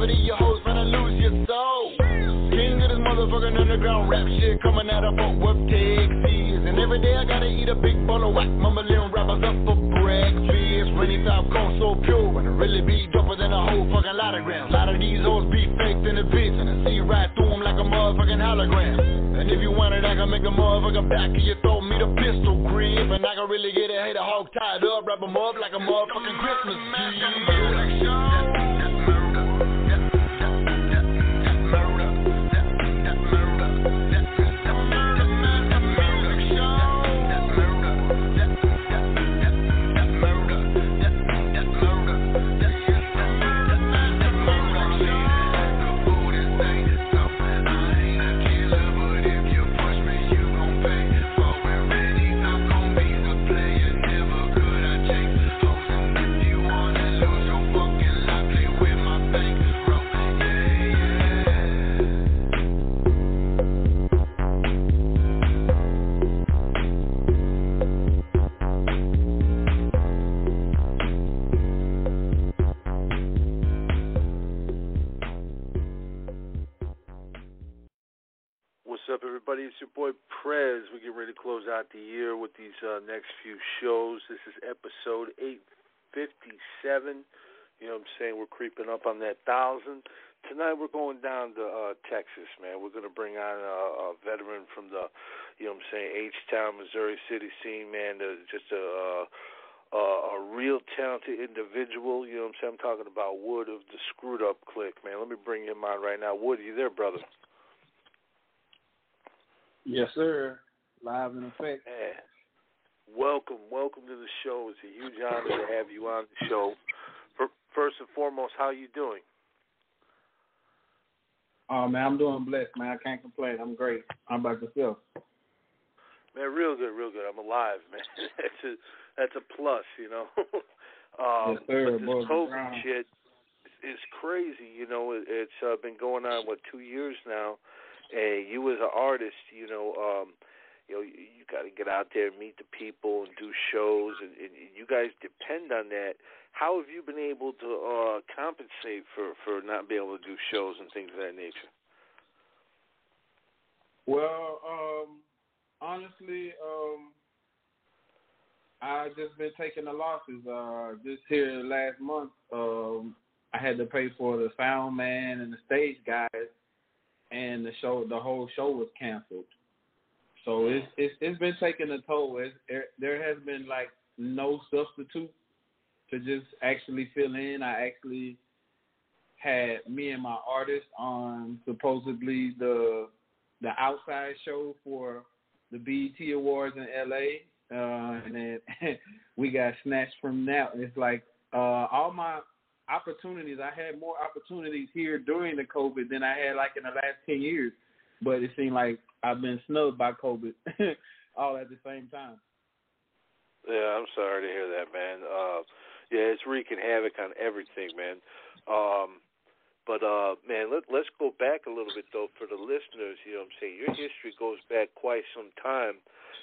Cavity. Your hoes finna lose your soul. King of this motherfucking underground rap shit coming out of Fort Worth, Texas. And every day I gotta eat a big bowl of whack, mumbling rappers up for breakfast. Rainy top cold so pure, and it really be doper than a whole fucking lot of grams. A lot of these hoes be faked in the bitch, and I see right through them like a motherfucking hologram. And if you want it, I can make a motherfucking back of your throat, meet a pistol grip. And I can really get a hater hog tied up, wrap 'em up like a motherfucking Christmas tree. Everybody? It's your boy Prez. We get ready to close out the year with these uh, next few shows. This is episode 857. You know what I'm saying? We're creeping up on that thousand. Tonight we're going down to uh, Texas, man. We're going to bring on a, a veteran from the, you know what I'm saying, H-Town, Missouri City scene, man. The, just a, a a real talented individual. You know what I'm saying? I'm talking about Wood of the Screwed Up Click, man. Let me bring him on right now. Wood, you there, brother? Yes, sir. Live in effect. Man, welcome, welcome to the show. It's a huge honor to have you on the show. First and foremost, how are you doing? Oh man, I'm doing blessed, man. I can't complain. I'm great. I'm about yourself? Man, real good, real good. I'm alive, man. that's a that's a plus, you know. um, Yes, sir. But this COVID shit is crazy. You know, it, it's uh, been going on what two years now, and you as an artist, you know, um, you know, you, you got to get out there and meet the people and do shows, and, and you guys depend on that. How have you been able to uh, compensate for for not being able to do shows and things of that nature? Well, um, honestly, um, I just been taking the losses. Uh, just here last month, um, I had to pay for the sound man and the stage guys, and the show, the whole show was canceled. So it's it's, it's been taking a toll. It's, there, there has been like no substitute to just actually fill in. I actually had me and my artist on supposedly the the outside show for the BET Awards in LA, uh, and then we got snatched from that. It's like uh, all my opportunities. I had more opportunities here during the COVID than I had like in the last ten years, but it seemed like I've been snubbed by COVID all at the same time. Yeah, I'm sorry to hear that, man. Uh, yeah, it's wreaking havoc on everything, man. Um, but uh, man, let, let's go back a little bit though for the listeners. You know, what I'm saying your history goes back quite some time.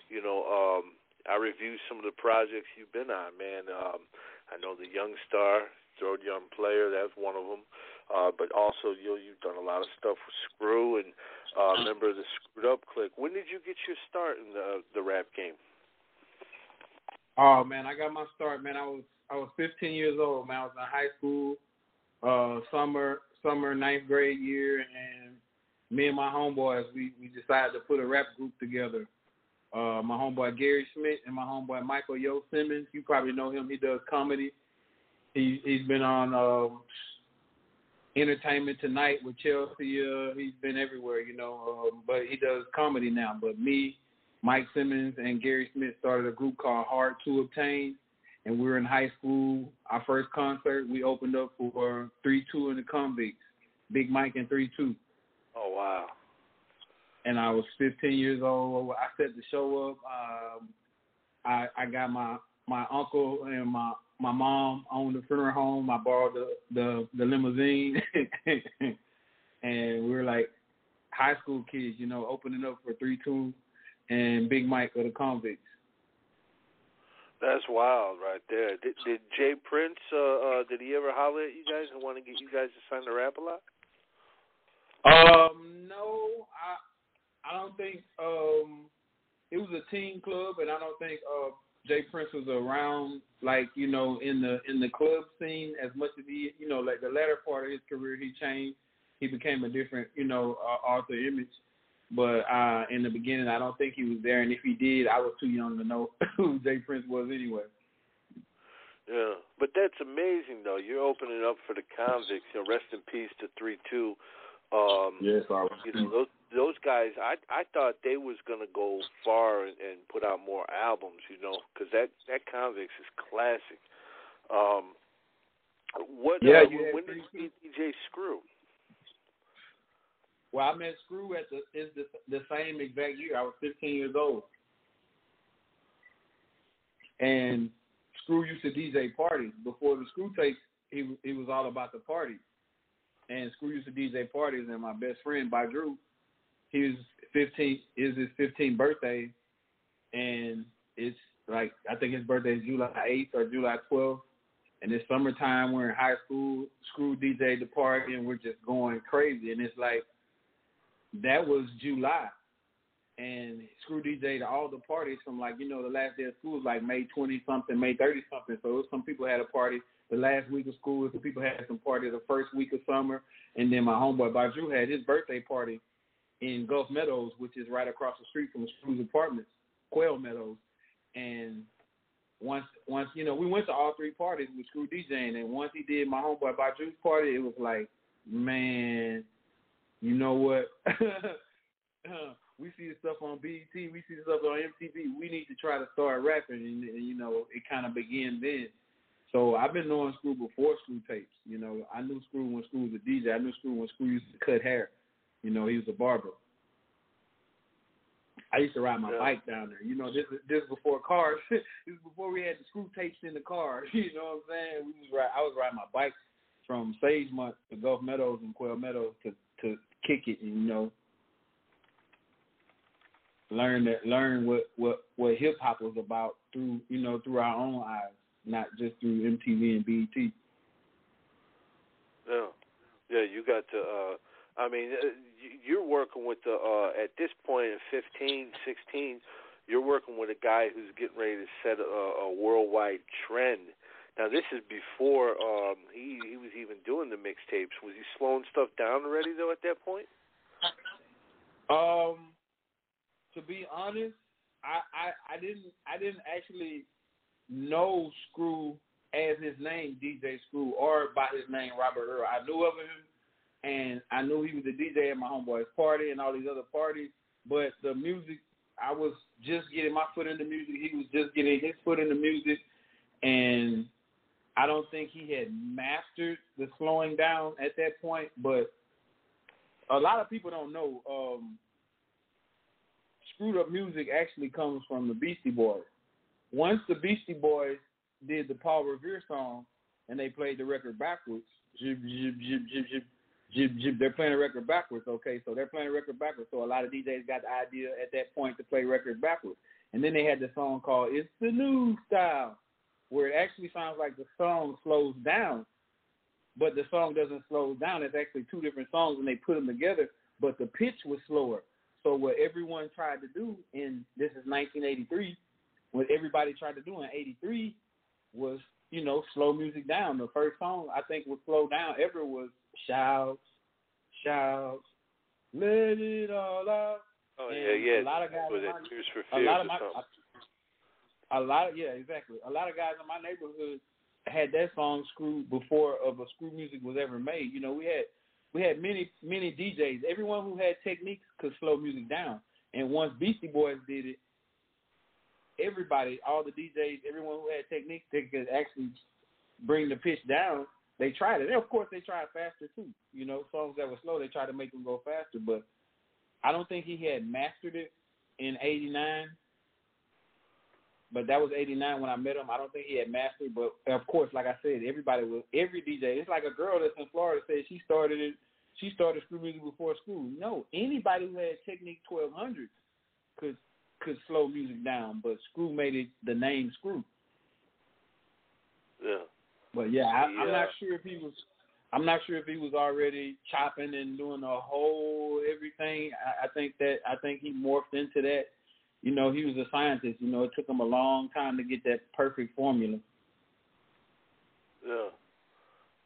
You know, um, I reviewed some of the projects you've been on, man. Um, I know the Young Star, Third Young Player, that's one of them. Uh, but also, you you've done a lot of stuff with Screw and uh, member of the Screwed Up Click. When did you get your start in the the rap game? Oh man, I got my start, man. I was I was 15 years old, man. I was in high school, uh, summer summer ninth grade year, and me and my homeboys we we decided to put a rap group together. uh, my homeboy Gary Smith and my homeboy Michael Yo Simmons. You probably know him. He does comedy. He he's been on um, Entertainment Tonight with Chelsea. Uh, he's been everywhere, you know. Um, but he does comedy now. But me, Mike Simmons, and Gary Smith started a group called Hard to Obtain. And we were in high school. Our first concert, we opened up for Three Two and the Convicts, Big Mike and Three Two. Oh wow. And I was 15 years old. I set the show up. Um, I I got my my uncle and my my mom owned the funeral home. I borrowed the the, the limousine, and we were like high school kids, you know, opening up for Three Two and Big Mike of the Convicts. That's wild, right there. Did, did J. Prince? Uh, uh, did he ever holler at you guys and want to get you guys to sign the Rap-A-Lot? Um, no, I I don't think um it was a team club, and I don't think uh J. Prince was around like you know in the in the club scene as much as he you know like the latter part of his career he changed. He became a different you know uh, Arthur Image. But uh in the beginning, I don't think he was there, and if he did, I was too young to know who J. Prince was anyway. Yeah, but that's amazing though. You're opening up for the convicts. You know, rest in peace to three two. Um, yes, I was. You know, those those guys. I I thought they was gonna go far and, and put out more albums. You know, because that that convicts is classic. Um, what? Yeah, uh, you when did you meet DJ Screw? Well, I met Screw at the is the the same exact year. I was 15 years old, and Screw used to DJ parties before the Screw tapes. He he was all about the parties, and Screw used to DJ parties. And my best friend, by Drew, he was 15. Is his 15th birthday, and it's like I think his birthday is July 8th or July 12th. And it's summertime. We're in high school. Screw DJ the party, and we're just going crazy. And it's like that was July. And Screw DJ to all the parties from like, you know, the last day of school was like May 20 something, May 30 something. So some people had a party the last week of school. Some people had some party the first week of summer. And then my homeboy Baju had his birthday party in Gulf Meadows, which is right across the street from Screw's apartments, Quail Meadows. And once, once you know, we went to all three parties with Screw DJing. And once he did my homeboy Baju's party, it was like, man, you know what? we see the stuff on BET, we see the stuff on MTV. We need to try to start rapping, and, and you know, it kind of began then. So I've been knowing Screw before Screw tapes. You know, I knew Screw when Screw was a DJ. I knew Screw when Screw used to cut hair. You know, he was a barber. I used to ride my Yeah. bike down there. You know, this is this is before cars. this is before we had the screw tapes in the car. You know what I'm saying? We was ride, I was riding my bike from Sagemont to Gulf Meadows and Quail Meadows to to kick it and you know learn that learn what what what hip hop was about through you know through our own eyes, not just through MTV and BET. Yeah, yeah. You got to. uh I mean, uh, you- you're working with the. uh At this point, in 15, 16, you're working with a guy who's getting ready to set a, a worldwide trend. Now, this is before um he he was even doing the mixtapes. Was he slowing stuff down already though at that point? Um, to be honest, I, I I didn't I didn't actually know Screw as his name DJ Screw or by his name Robert Earl. I knew of him, and I knew he was a DJ at my homeboy's party and all these other parties. But the music, I was just getting my foot in the music. He was just getting his foot in the music, and I don't think he had mastered the slowing down at that point. But a lot of people don't know. Um, screwed up music actually comes from the Beastie Boys. Once the Beastie Boys did the Paul Revere song and they played the record backwards, zip, zip, zip, zip, zip, they're playing a record backwards. Okay, so they're playing a record backwards. So a lot of DJs got the idea at that point to play record backwards. And then they had the song called "It's the New Style," where it actually sounds like the song slows down, but the song doesn't slow down. It's actually two different songs, and they put them together, but the pitch was slower. So what everyone tried to do in this is 1983, what everybody tried to do in '83 was you know slow music down. The first song I think was slow down ever was "Shouts, Shouts, Let It All Out." Oh and yeah, yeah. A lot of guys. Was in it my- a lot of my something? a lot of yeah, exactly. A lot of guys in my neighborhood had that song screwed before of a screw music was ever made. You know, we had we had many many DJs. Everyone who had techniques could slow music down. And once Beastie Boys did it, everybody, all the DJs, everyone who had techniques that could actually bring the pitch down, they tried it. And of course, they tried faster too. You know, songs that were slow, they tried to make them go faster. But I don't think he had mastered it in '89 but that was '89 when I met him. I don't think he had mastered, but of course, like I said, everybody was every DJ. It's like a girl that's in Florida said she started it. She started screw music before school. No, anybody who had Technics 1200 could could slow music down, but Screw made it the name Screw. Yeah. But yeah, I, I'm not sure if he was. I'm not sure if he was already chopping and doing the whole everything. I, I think that I think he morphed into that. You know, he was a scientist. You know, it took him a long time to get that perfect formula. Yeah.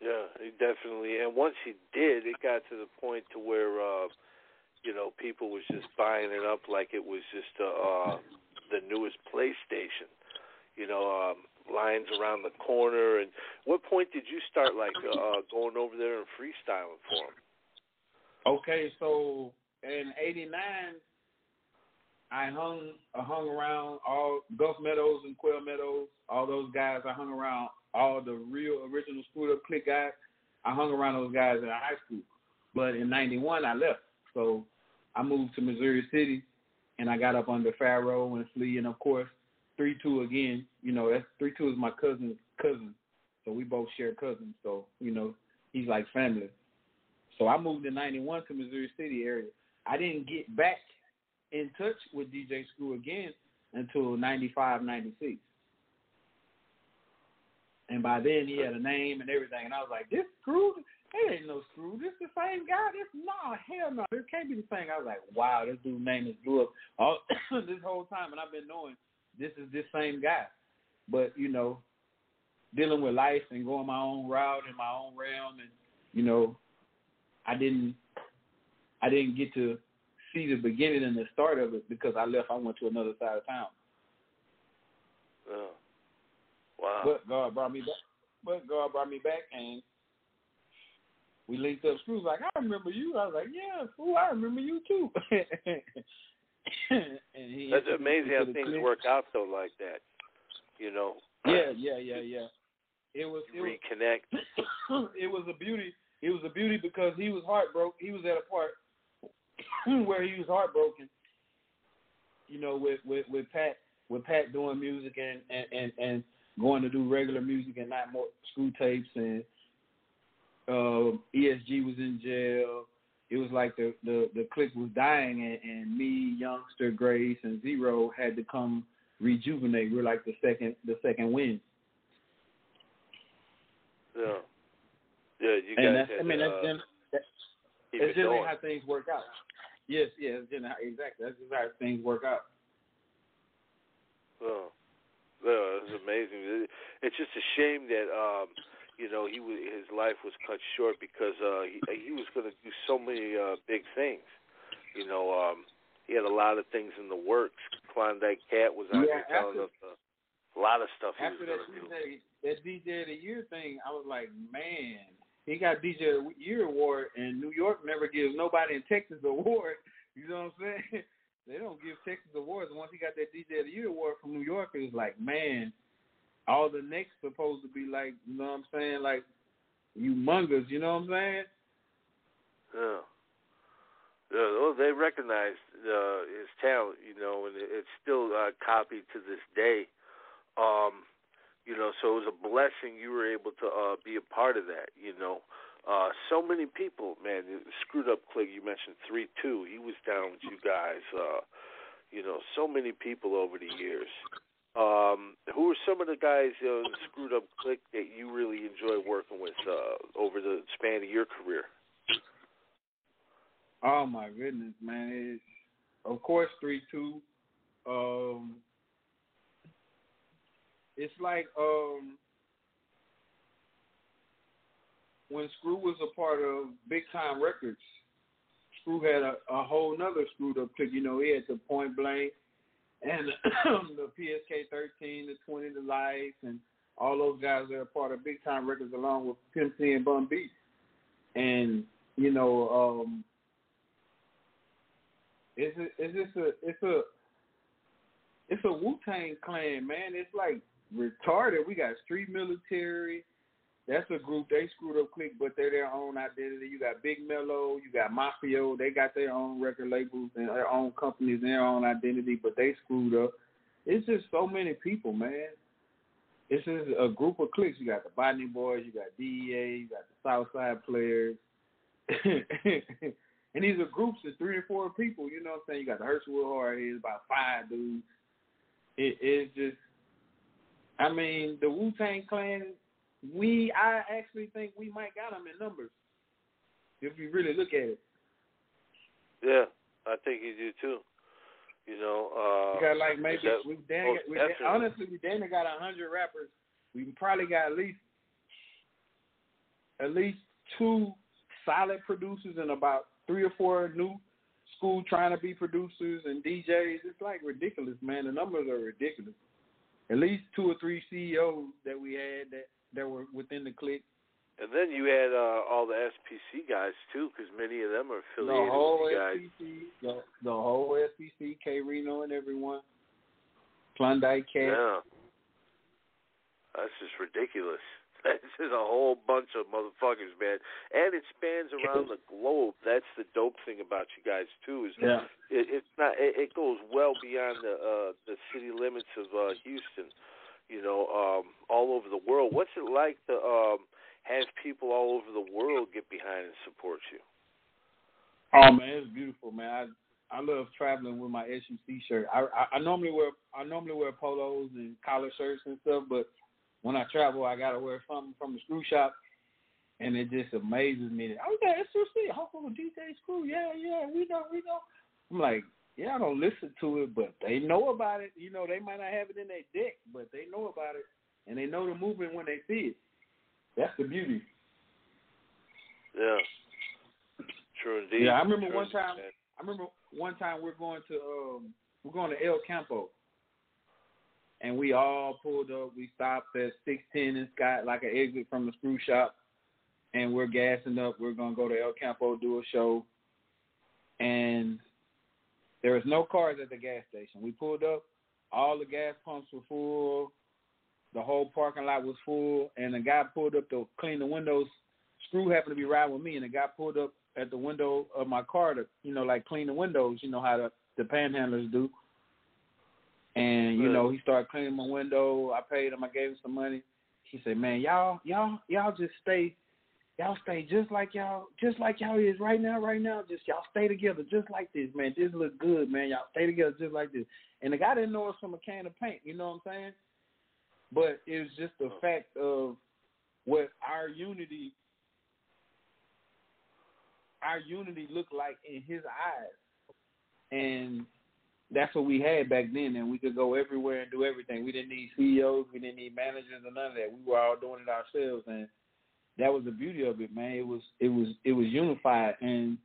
Yeah, he definitely. And once he did, it got to the point to where, uh, you know, people was just buying it up like it was just uh, uh, the newest PlayStation. You know, um, lines around the corner. And what point did you start like uh, going over there and freestyling for him? Okay, so in '89, I hung I hung around all Gulf Meadows and Quail Meadows, all those guys. I hung around all the real original Screwed Up Click guys. I hung around those guys in high school. But in '91, I left, so I moved to Missouri City, and I got up under Pharaoh and Flea, and of course, three two again. You know, that's three two is my cousin's cousin, so we both share cousins. So you know, he's like family. So I moved in '91 to Missouri City area. I didn't get back in touch with DJ Screw again until '95, '96. And by then he had a name and everything, and I was like, "This Screw? It ain't no Screw. This the same guy? This no, hell no. This can't be the same." I was like, "Wow, this dude's name is blew up all this whole time, and I've been knowing this is this same guy." But you know, dealing with life and going my own route in my own realm, and you know, I didn't, I didn't get to see the beginning and the start of it because I left. I went to another side of town. Yeah. Wow. But God brought me back. But God brought me back, and we linked up. Screws like, I remember you. I was like, Yeah, fool, I remember you too. That's amazing how things work out though, like that. You know. Yeah, yeah, yeah, yeah. It was. It You was reconnect. it was a beauty. It was a beauty because he was heartbroken. He was at a part where he was heartbroken. You know, with with with Pat with Pat doing music and and and, and going to do regular music and not more screw tapes and uh, ESG was in jail. It was like the the the clique was dying and, and me, youngster Grace, and Zero had to come rejuvenate. We're like the second the second wind. Yeah. Yeah, you and guys that's, had I mean, that's, uh, gen- that's it generally going. how things work out. Yes, yes, that's exactly. That's just how things work out. Oh, no, it's amazing. It's just a shame that um, you know, he was his life was cut short because uh, he he was going to do so many uh, big things. You know, um, he had a lot of things in the works. Klondike Kat was out Yeah, there telling us a lot of stuff he After was that going to do. DJ, that DJ of the Year thing, I was like, man, he got DJ of the Year award, and New York never gives nobody in Texas an award. You know what I'm saying? They don't give Texas awards. Once he got that DJ of the Year award from New York, it was like, man, all the next supposed to be like, you know what I'm saying, like humongous. You know what I'm saying? Yeah. Yeah, they recognized uh, his talent, you know, and it's still uh, copied to this day. Um, you know, so it was a blessing you were able to uh, be a part of that. You know, uh, so many people, man. Screwed up click. You mentioned three two. He was down with you guys. Uh, you know, so many people over the years. Um, who are some of the guys uh, Screwed Up Click that you really enjoy working with uh, over the span of your career? Oh my goodness, man! It's, of course, three two. Um, it's like um, when Screw was a part of Big Time Records. Screw had a, a whole nother screwed up clique. You know, he had the Point Blank and the PSK 13, the 20, the Life, and all those guys that are part of Big Time Records along with Pimp C and Bun B. And you know, um, it's a, it's just a it's a it's a Wu Tang clan, man. It's like retarded. We got street military. That's a group they screwed up quick, but they're their own identity. You got Big Mello, you got Mafio. They got their own record labels and their own companies and their own identity, but they screwed up. It's just so many people, man. It's just a group of cliques. You got the Botany Boys, you got DEA, you got the Southside Players. and these are groups of three or four people, you know what I'm saying? You got the Herschel Hardheads, about five dudes. It is just I mean, the Wu Tang Clan, we I actually think we might got them in numbers if you really look at it. Yeah, I think you do too. You know, uh, got like maybe that, we Dan, we Dan, honestly we Dan got a hundred rappers. We probably got at least at least two solid producers and about three or four new school trying to be producers and DJs. It's like ridiculous, man. The numbers are ridiculous. At least two or three CEOs that we had that that were within the clique. And then you had uh, all the SPC guys too, because many of them are affiliated the whole with you guys. SPC, the, the whole SPC, K-Rino and everyone, Klondike Kat. Yeah, that's just ridiculous. That's just a whole bunch of motherfuckers, man, and it spans around the globe. That's the dope thing about you guys too. Is yeah. it, it's not. It, it goes well beyond the uh, the city limits of uh, Houston. You know, um, all over the world. What's it like to um, have people all over the world get behind and support you? Oh man, it's beautiful, man. I I love traveling with my SUC shirt. I, I I normally wear I normally wear polos and collar shirts and stuff, but when I travel, I gotta wear something from the screw shop, and it just amazes me. That, oh yeah, SUC, Hopeful DJ Screw, yeah, yeah, we know, we know. I'm like, yeah, I don't listen to it, but they know about it. You know, they might not have it in their deck, but they know about it, and they know the movement when they see it. That's the beauty. Yeah. True indeed. Yeah, I remember True one time. indeed. I remember one time we're going to um we're going to El Campo, and we all pulled up. We stopped at six ten and Scott, like an exit from the screw shop, and we're gassing up. We're gonna go to El Campo do a show, and there was no cars at the gas station. We pulled up. All the gas pumps were full. The whole parking lot was full, and the guy pulled up to clean the windows. Screw happened to be riding with me, and the guy pulled up at the window of my car to, you know, like clean the windows. You know how the the panhandlers do. And you know, he started cleaning my window. I paid him. I gave him some money. He said, "Man, y'all, y'all, y'all just stay, y'all stay just like y'all, just like y'all is right now, right now. Just y'all stay together, just like this, man. Just look good, man. Y'all stay together, just like this." And the guy didn't know us from a can of paint. You know what I'm saying? But it was just the fact of what our unity, our unity looked like in his eyes, and that's what we had back then, and we could go everywhere and do everything. We didn't need CEOs, we didn't need managers or none of that. We were all doing it ourselves, and that was the beauty of it, man. It was it was it was unified, and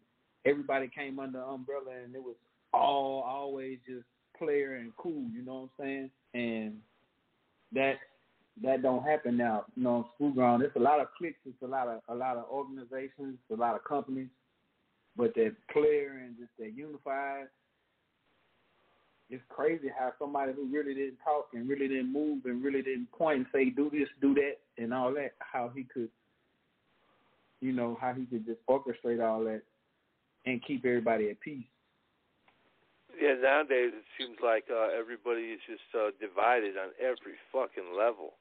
everybody came under umbrella, and it was all always just player and cool. You know what I'm saying? And that that don't happen now. You know, school ground, it's a lot of cliques, it's a lot of a lot of organizations, a lot of companies, but that player and just that unified it's crazy how somebody who really didn't talk and really didn't move and really didn't point and say do this, do that, and all that, how he could, you know, how he could just orchestrate all that and keep everybody at peace. Yeah, nowadays it seems like uh, everybody is just uh, divided on every fucking level.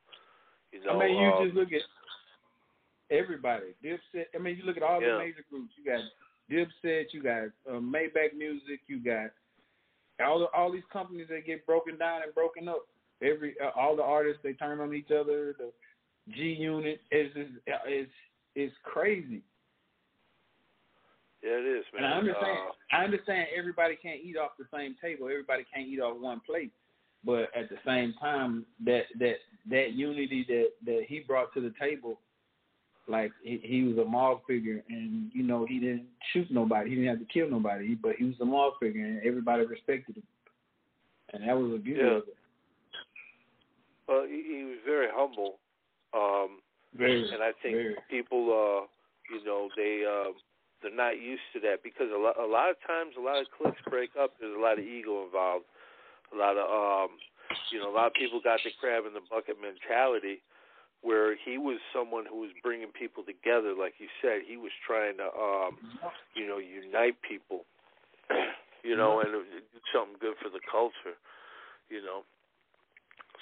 You know, I mean, you um, just look at everybody. Dipset. I mean, you look at all Yeah. the major groups. You got Dipset. You got uh, Maybach Music. You got all the, all these companies that get broken down and broken up. Every uh, all the artists they turn on each other. The G Unit is is is is crazy. yeah, it is, man. And I understand. Uh, I understand everybody can't eat off the same table. Everybody can't eat off one plate. But at the same time, that that that unity that that he brought to the table like he, he was a mob figure, and you know he didn't shoot nobody, he didn't have to kill nobody, but he was a mob figure, and everybody respected him, and that was a beauty Yeah. of it. Well, he, he was very humble. Um, Very, and I think very. people, uh, you know, they uh, they're not used to that because a lot, a lot of times, a lot of cliques break up. There's a lot of ego involved. A lot of, um, you know, a lot of people got the crab in the bucket mentality, where he was someone who was bringing people together. Like you said, he was trying to, um, you know, unite people. you know, and do something good for the culture. You know.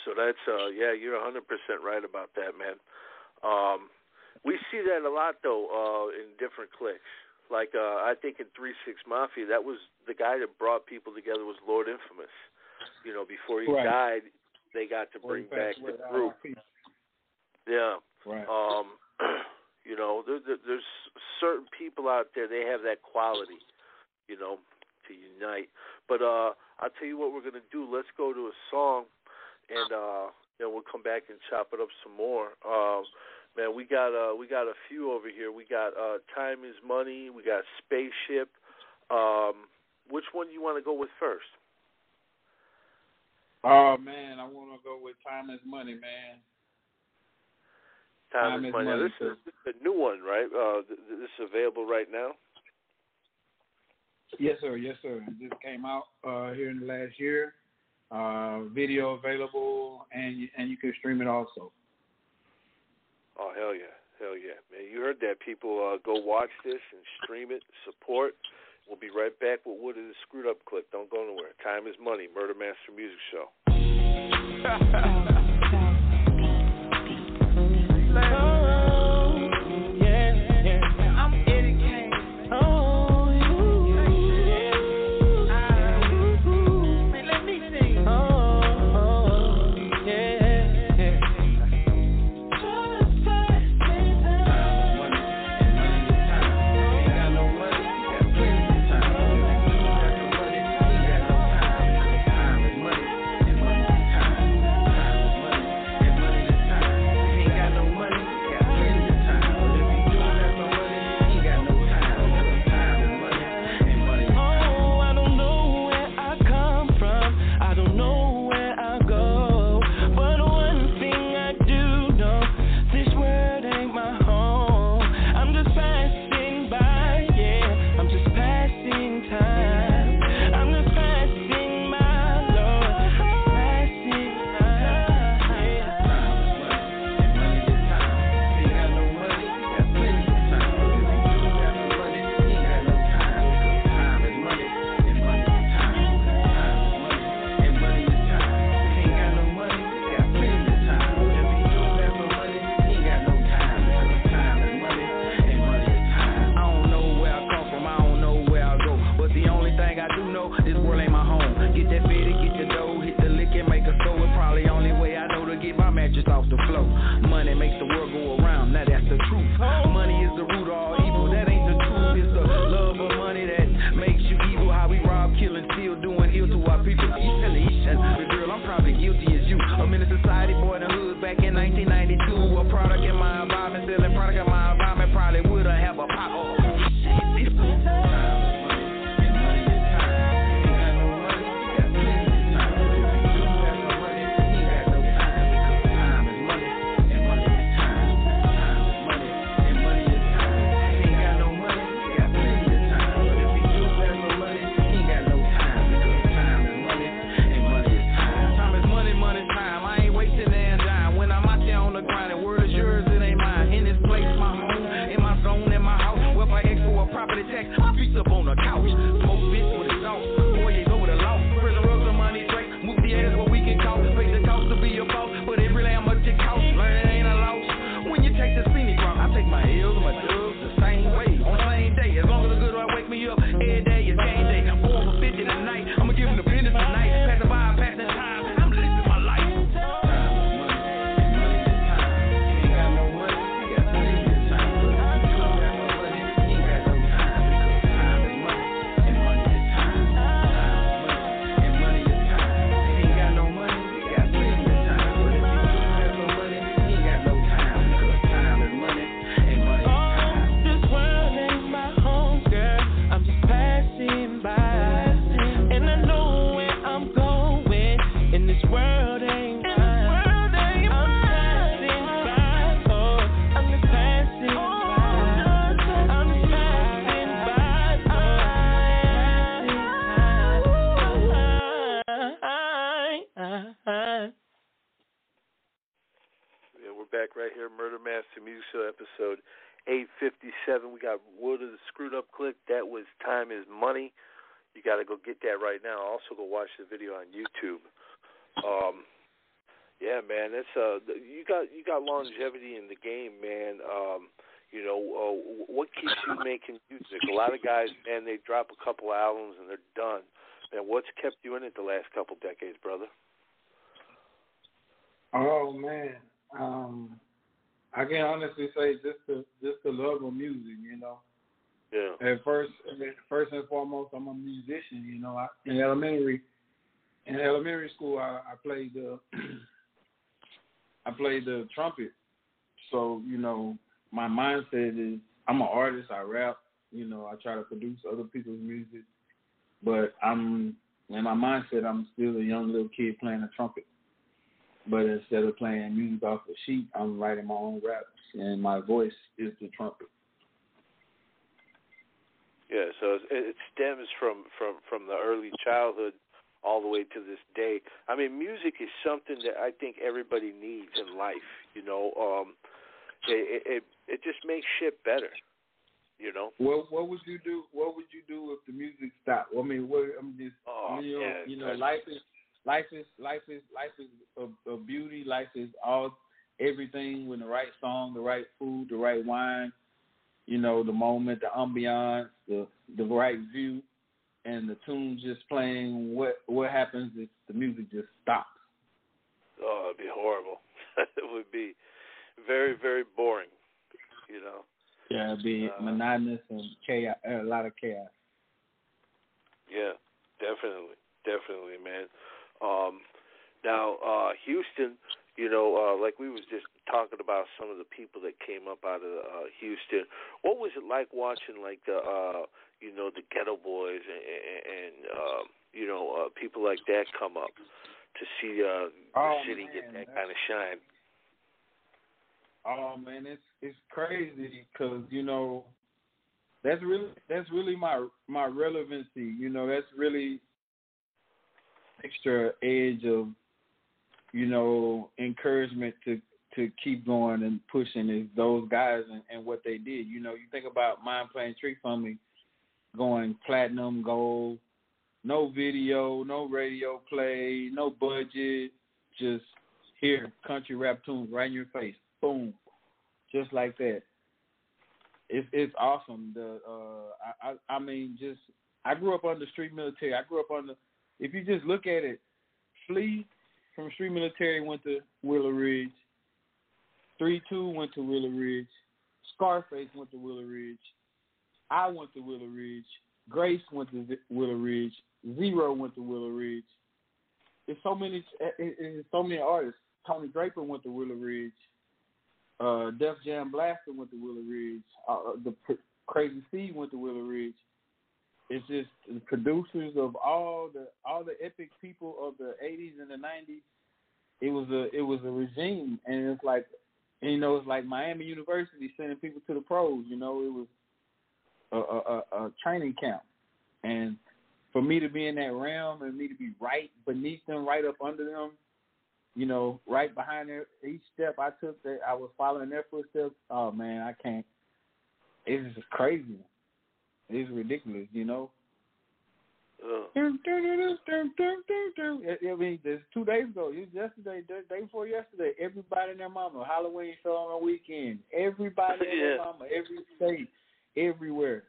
So that's uh yeah, you're hundred percent right about that, man. Um we see that a lot though, uh, in different cliques. Like uh I think in three six Mafia, that was the guy that brought people together was Lord Infamous. You know, before he Right. died they got to bring back the group. Yeah. Right. Um you know, there, there, there's certain people out there they have that quality, you know, to unite. But uh I'll tell you what we're gonna do. Let's go to a song and uh then we'll come back and chop it up some more. Um man, we got uh we got a few over here. We got uh Time is Money, we got Spaceship. Um which one do you want to go with first? Oh man, I want to go with time is money, man. Time, Time is Money. Money, this is this is a new one, right? Uh th- th- this is available right now. Yes, sir. Yes, sir. Just came out uh, here in the last year. Uh, video available, and you, and you can stream it also. Oh hell yeah, hell yeah, man! You heard that? People, uh, go watch this and stream it, support. We'll be right back with Wood of the Screwed Up Click. Don't go nowhere. Time is money. Murder Master Music Show. the video on YouTube. Um, yeah, man, it's uh, you got you got longevity in the game, man. Um, you know, uh, what keeps you making music? A lot of guys, man, they drop a couple albums and they're done. Man, what's kept you in it the last couple decades, brother? Oh man, um, I can honestly say just the just the love of music, you know. Yeah. At first, first and foremost, I'm a musician. You know, I, in elementary, in elementary school, I, I played the I played the trumpet. So you know, my mindset is I'm an artist. I rap. You know, I try to produce other people's music, but I'm in my mindset. I'm still a young little kid playing the trumpet. But instead of playing music off a sheet, I'm writing my own raps, and my voice is the trumpet. Yeah, so it stems from from from the early childhood all the way to this day. I mean, music is something that I think everybody needs in life. You know, um, it it it just makes shit better. You know. What what would you do? What would you do if the music stopped? I mean, what I'm just Oh, you know, yeah, you know, life is life is life is life is a, a beauty. Life is all everything with the right song, the right food, the right wine. You know, the moment, the ambiance, the the right view, and the tune just playing. What what happens if the music just stops? Oh, it'd be horrible. it would be very very boring. You know. Yeah, it'd be Uh, monotonous and chaos. A lot of chaos. Yeah, definitely, definitely, man. Um, now, uh, Houston, you know, uh, like we was just talking about some of the people that came up out of uh, Houston. What was it like watching, like the, uh, you know, the Geto Boys and, and, um, you know, uh, people like that come up to see uh, the Oh, city man, get that that's- kind of shine? Oh man, it's it's crazy because you know that's really that's really my my relevancy. You know, that's really extra edge of you know encouragement to to keep going and pushing is those guys and, and what they did. You know, you think about Mind Playing Tricks on me going platinum, gold, no video, no radio play, no budget, just here, country rap tunes right in your face. Boom. Just like that. It's it's awesome. The uh I, I I mean just I grew up under street military. I grew up under if you just look at it, Flea from street military went to Willow Ridge. Three two went to Willow Ridge. Scarface went to Willow Ridge. I went to Willow Ridge. Grace went to Willow Ridge. Zero went to Willow Ridge. There's so many. It's so many artists. Tony Draper went to Willow Ridge. Uh, Def Jam Blaster went to Willow Ridge. Uh, the P- Crazy C went to Willow Ridge. It's just the producers of all the all the epic people of the '80s and the '90s. It was a it was a regime, and it's like, you know, it's like Miami University sending people to the pros. You know, it was a, a, a, a training camp, and for me to be in that realm and me to be right beneath them, right up under them, you know, right behind their each step I took, that I was following their footsteps. Oh man, I can't. It's just crazy. It's ridiculous, you know. Dun. I I mean, this two days ago. It was yesterday, day before yesterday. Everybody and their mama. Halloween show on the weekend. Everybody and their mama. Every state, everywhere.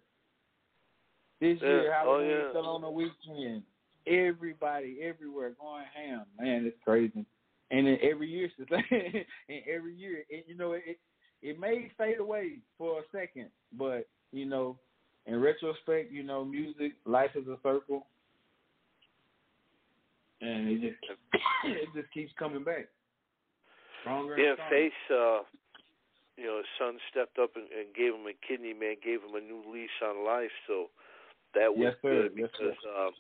This Yeah. year, Oh, Halloween yeah. still on the weekend. Everybody, everywhere, going ham. Man, it's crazy. And then every year, it's the and every year, it, you know, it it may fade away for a second, but you know, in retrospect, you know, music, life is a circle, and it just it just keeps coming back stronger. yeah, stronger. Face, uh, you know, his son stepped up and, and gave him a kidney, man, gave him a new lease on life. So that was Yes, sir. good Yes, because sir. um,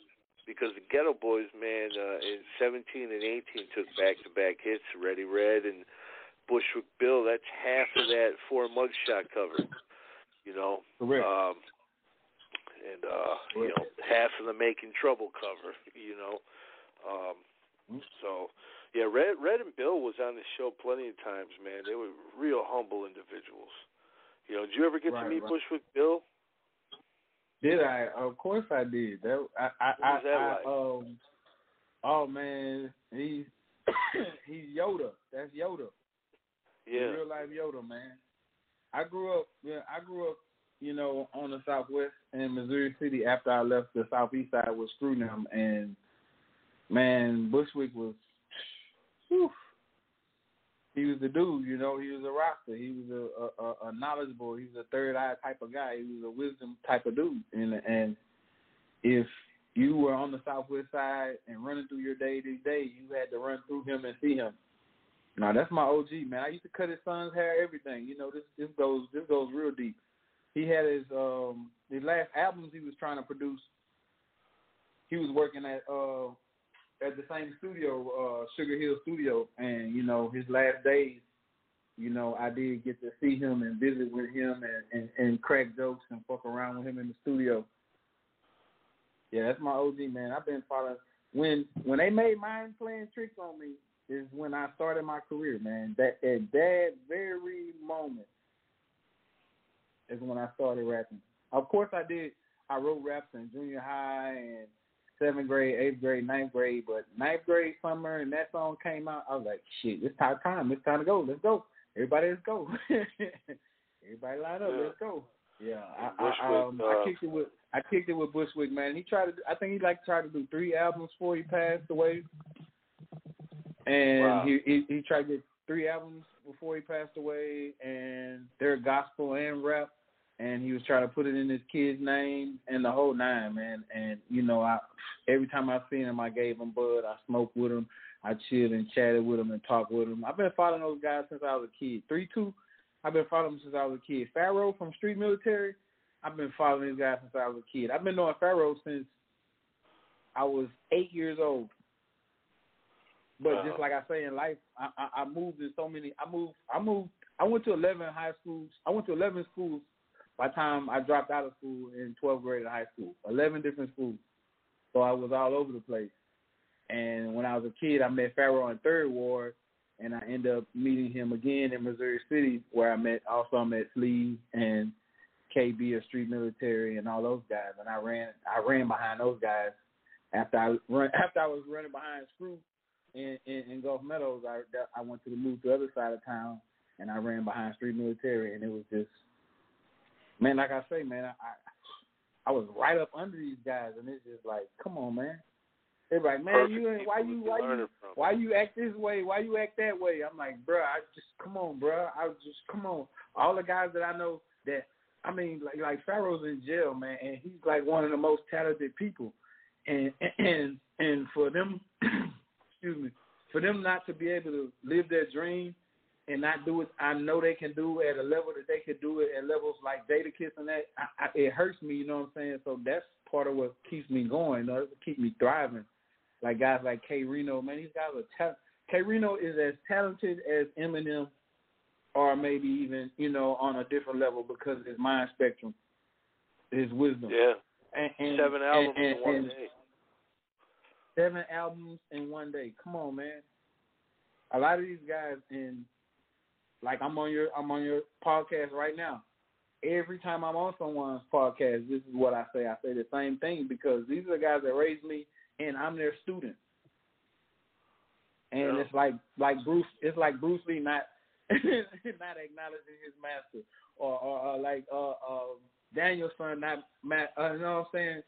because the Geto Boys, man, uh, in 17 and 18 took back-to-back hits, Ready Red and Bushwick Bill. That's half of that four mugshot cover, you know. Correct. Um, and uh, you know, half of the Making Trouble cover, you know. Um, Mm-hmm. so, Yeah, Ready Red and Bill was on the show plenty of times, man. They were real humble individuals. You know, did you ever get Right, to meet right. Bushwick Bill? Did I? Of course I did. That I I, What was I, that I like? um oh man, he's he's Yoda. That's Yoda. Yeah. Real life Yoda, man. I grew up yeah, I grew up, you know, on the southwest in Missouri City after I left the southeast side with Screwnem and man, Bushwick was whew, he was the dude, you know, he was a roster. He was a, a, a, a knowledgeable, he was a third eye type of guy. He was a wisdom type of dude. And and if you were on the southwest side and running through your day to day, you had to run through him and see him. Now that's my OG man. I used to cut his son's hair, everything. You know, this this goes this goes real deep. He had his um his last albums he was trying to produce. He was working at uh at the same studio, uh Sugar Hill Studio, and you know his last days. You know, I did get to see him and visit with him and, and, and crack jokes and fuck around with him in the studio. Yeah, that's my OG man. I've been following when when they made mind playing tricks on me is when I started my career, man. That at that very moment is when I started rapping. Of course I did I wrote raps in junior high and seventh grade, eighth grade, ninth grade, but ninth grade summer and that song came out, I was like, shit, it's time time, it's time to go, let's go. Everybody let's go. Everybody line up, Yeah. let's go. Yeah, I, I, Bushwick, um, uh, I kicked it with I kicked it with Bushwick, man. He tried to. I think he like tried to do three albums before he passed away, and Wow. he, he he tried to get three albums before he passed away, and they're gospel and rap, and he was trying to put it in his kid's name and the whole nine, man. And you know, I every time I seen him, I gave him bud. I smoked with him. I chilled and chatted with him and talked with him. I've been following those guys since I was a kid. Three two. I've been following him since I was a kid. Pharaoh from Street Military. I've been following these guys since I was a kid. I've been knowing Pharaoh since I was eight years old. But just Uh-huh. like I say in life, I, I, I moved in so many. I moved. I moved. I went to eleven high schools. I went to eleven schools by the time I dropped out of school in twelfth grade of high school. Eleven different schools. So I was all over the place. And when I was a kid, I met Pharaoh in Third Ward, and I ended up meeting him again in Missouri City, where I met also I met Flea and KB of Street Military and all those guys. And I ran I ran behind those guys after I run after I was running behind Screw in, in, in Gulf Meadows. I that, I went to the move to the other side of town, and I ran behind Street Military, and it was just man, like I say, man, I I, I was right up under these guys, and it's just like, come on, man. They're like, man, Perfect you ain't why you why you from. why you act this way? Why you act that way? I'm like, bruh, I just come on, bruh. I just come on. All the guys that I know that I mean, like like Pharaoh's in jail, man, and he's like one of the most talented people. And and and for them, excuse me, for them not to be able to live their dream and not do it, I know they can do at a level that they could do it at levels like Jadakiss and that. I, I, it hurts me, you know what I'm saying? So that's part of what keeps me going, you know, it keep me thriving. Like guys like K-Rino, man, these guys are ta- K-Rino is as talented as Eminem, or maybe even you know on a different level because of his mind spectrum, his wisdom. Yeah. And, and, Seven albums and, in one and day. Seven albums in one day. Come on, man. A lot of these guys in like I'm on your I'm on your podcast right now. Every time I'm on someone's podcast, this is what I say. I say the same thing because these are the guys that raised me and I'm their student. And Yeah. it's like like Bruce it's like Bruce Lee not not acknowledging his master or or, or like uh uh Daniel-san not uh, you know what I'm saying?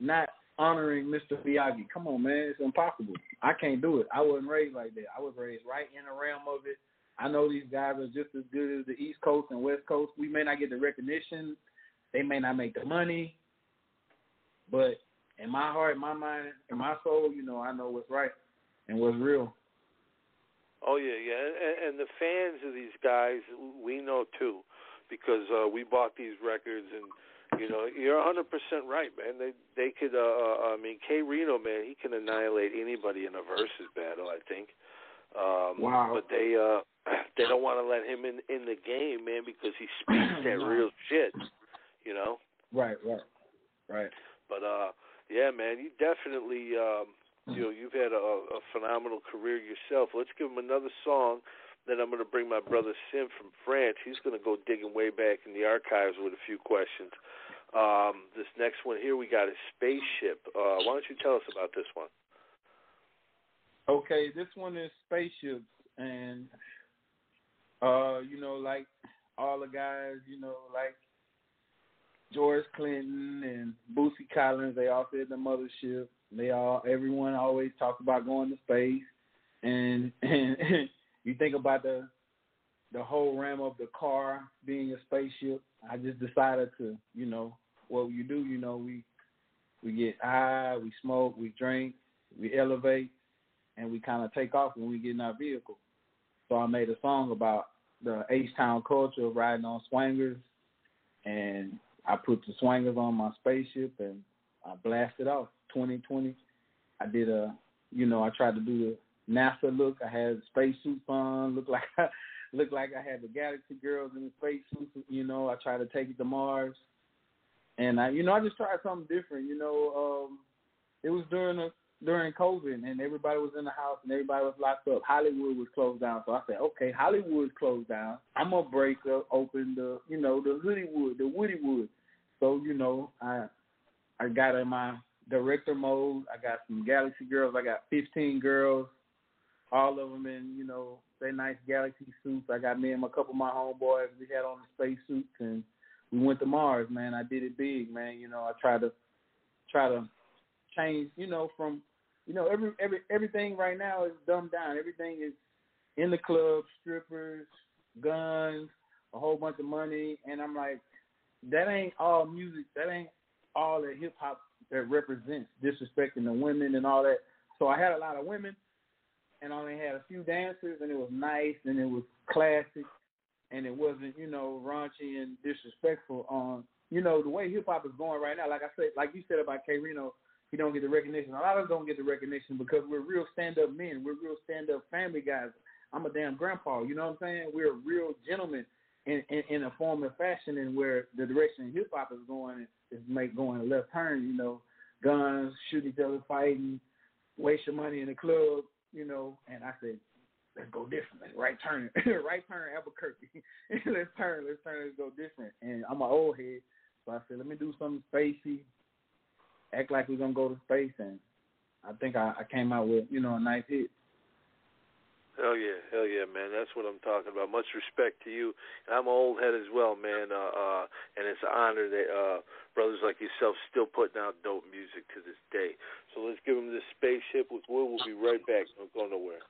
Not honoring Mr. Miyagi. Come on, man, it's impossible. I can't do it. I wasn't raised like that. I was raised right in the realm of it. I know these guys are just as good as the East Coast and West Coast. We may not get the recognition, they may not make the money, but in my heart, my mind, in my soul, you know, I know what's right and what's real. Oh yeah, yeah, and, and the fans of these guys, we know too, because uh, we bought these records, and you know, you're 100 percent right, man. They they could, uh, uh, I mean, K-Rino, man, he can annihilate anybody in a versus battle, I think. Um, Wow. But they uh, they don't want to let him in in the game, man, because he speaks that real shit, you know. Right, right, right. But uh, yeah, man, you definitely um, you know you've had a, a phenomenal career yourself. Let's give him another song. Then I'm going to bring my brother Sim from France. He's going to go digging way back in the archives with a few questions. Um, this next one here we got is Spaceship. Uh, why don't you tell us about this one? Okay, this one is spaceships, and uh, you know, like all the guys, you know, like George Clinton and Bootsy Collins, they all said the mothership. They all, everyone always talks about going to space, and and you think about the the whole ram of the car being a spaceship. I just decided to, you know, what you do, you know, we we get high, we smoke, we drink, we elevate, and we kind of take off when we get in our vehicle. So I made a song about the H Town culture of riding on swangers, and I put the swangers on my spaceship and I blasted off. 2020, I did a, you know, I tried to do the NASA look. I had spacesuits on, looked like I looked like I had the Galaxy Girls in the spacesuits. You know, I tried to take it to Mars, and I, you know, I just tried something different. You know, um, it was during the during COVID, and everybody was in the house, and everybody was locked up. Hollywood was closed down, so I said, okay, Hollywood's closed down. I'm gonna break up, open the, you know, the Hoodiewood, the Woodywood. So you know, I I got in my director mode. I got some Galaxy girls. I got 15 girls, all of them in, you know, they nice Galaxy suits. I got me and a couple of my homeboys. We had on the space suits and we went to Mars. Man, I did it big, man. You know, I tried to try to change. You know, from you know every every everything right now is dumbed down. Everything is in the club, strippers, guns, a whole bunch of money, and I'm like, that ain't all music. That ain't all that hip hop that represents disrespecting the women and all that. So I had a lot of women, and only had a few dancers, and it was nice and it was classic, and it wasn't you know raunchy and disrespectful. On you know the way hip hop is going right now. Like I said, like you said about K-Rino, he don't get the recognition. A lot of us don't get the recognition because we're real stand up men. We're real stand up family guys. I'm a damn grandpa. You know what I'm saying? We're real gentlemen in, in, in a form and fashion, and where the direction hip hop is going is make going a left turn. You know, guns, shoot each other, fighting, waste your money in the club. You know, and I said, let's go different. Let's right turn, right turn Albuquerque. let's turn, let's turn, let's go different. And I'm an old head, so I said, let me do something spacey, act like we're gonna go to space, and I think I, I came out with you know a nice hit. Hell yeah, hell yeah, man. That's what I'm talking about. Much respect to you. And I'm an old head as well, man. Uh, uh, and it's an honor that uh, brothers like yourself still putting out dope music to this day. So let's give them this spaceship with Will. We'll be right back. Don't go nowhere.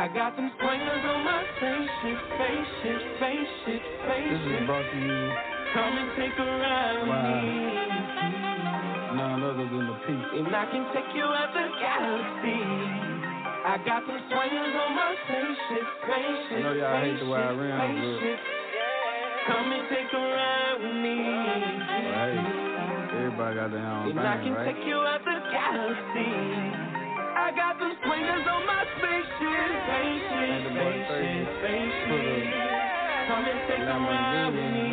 I got some swangers on my spaceship, spaceship, spaceship, spaceship. This is brought to you Come and take a ride with Wow. me. none other than the peak. And I can take you out the galaxy. I got some swangers on my spaceship, spaceship. I know y'all hate the way I ran, but- Come and take a ride with me. Well, hey, everybody got their own And I can right? take you out the galaxy. I got some swangers on my spaceship, spaceship, And the boy spaceship, spaceship. Come and take a ride with me.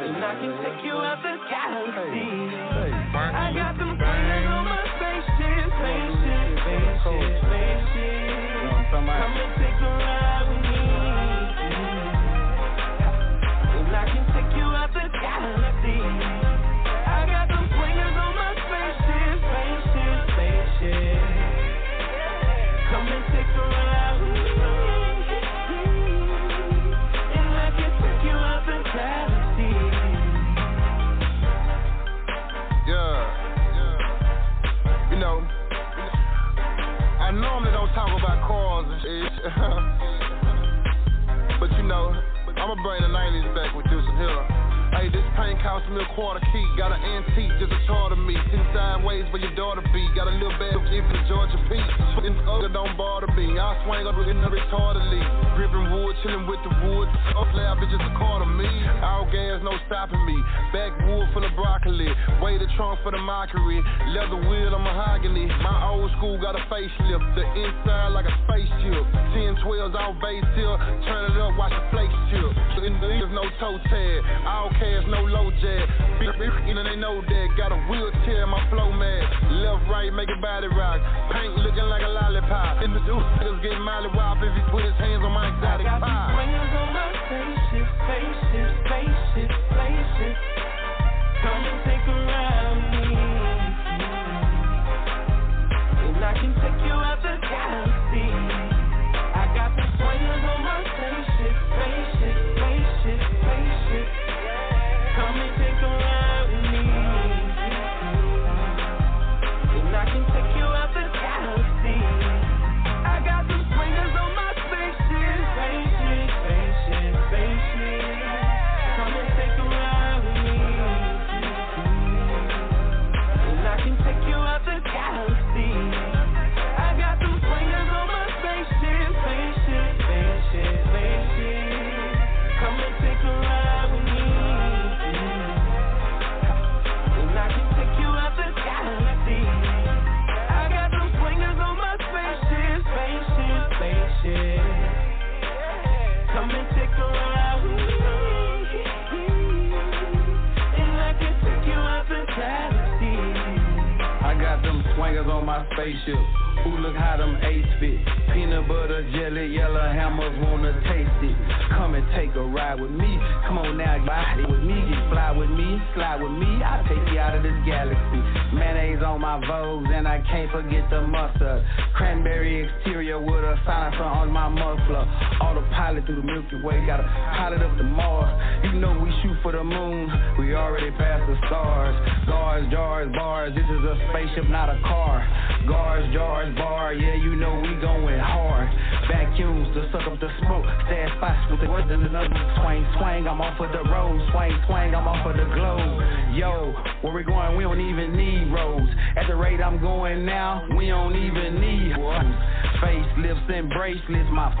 And I can take you out the galaxy. I got some swangers on my spaceship, spaceship, spaceship, spaceship. Come and take a ride but you know, I'ma bring the 90s back with. Paint cost me a quarter key. Got an antique, just a charter me. Ten sideways where your daughter be. Got a little bag of the Georgia Peach. Swing other don't bother me. I swing up in the retardedly. Gripping wood, chilling with the wood. Up lab, bitch, just a to me. All gas, no stopping me. Back Backwood full of broccoli. The trunk for the mockery. Leather wheel on mahogany. My old school got a facelift. The inside like a spaceship. 10 12s all base here. Turn it up, watch the flakes the there's no toe tag. All cash, no low. Big, big, you know they know that. Got a wheelchair my flow mat. Left, right, make a body rock. Paint looking like a lollipop. In the dude, niggas get molly wop if he put his hands on my exotic I got pie. on my spaceship, spaceship, spaceship, spaceship. Come and take a ride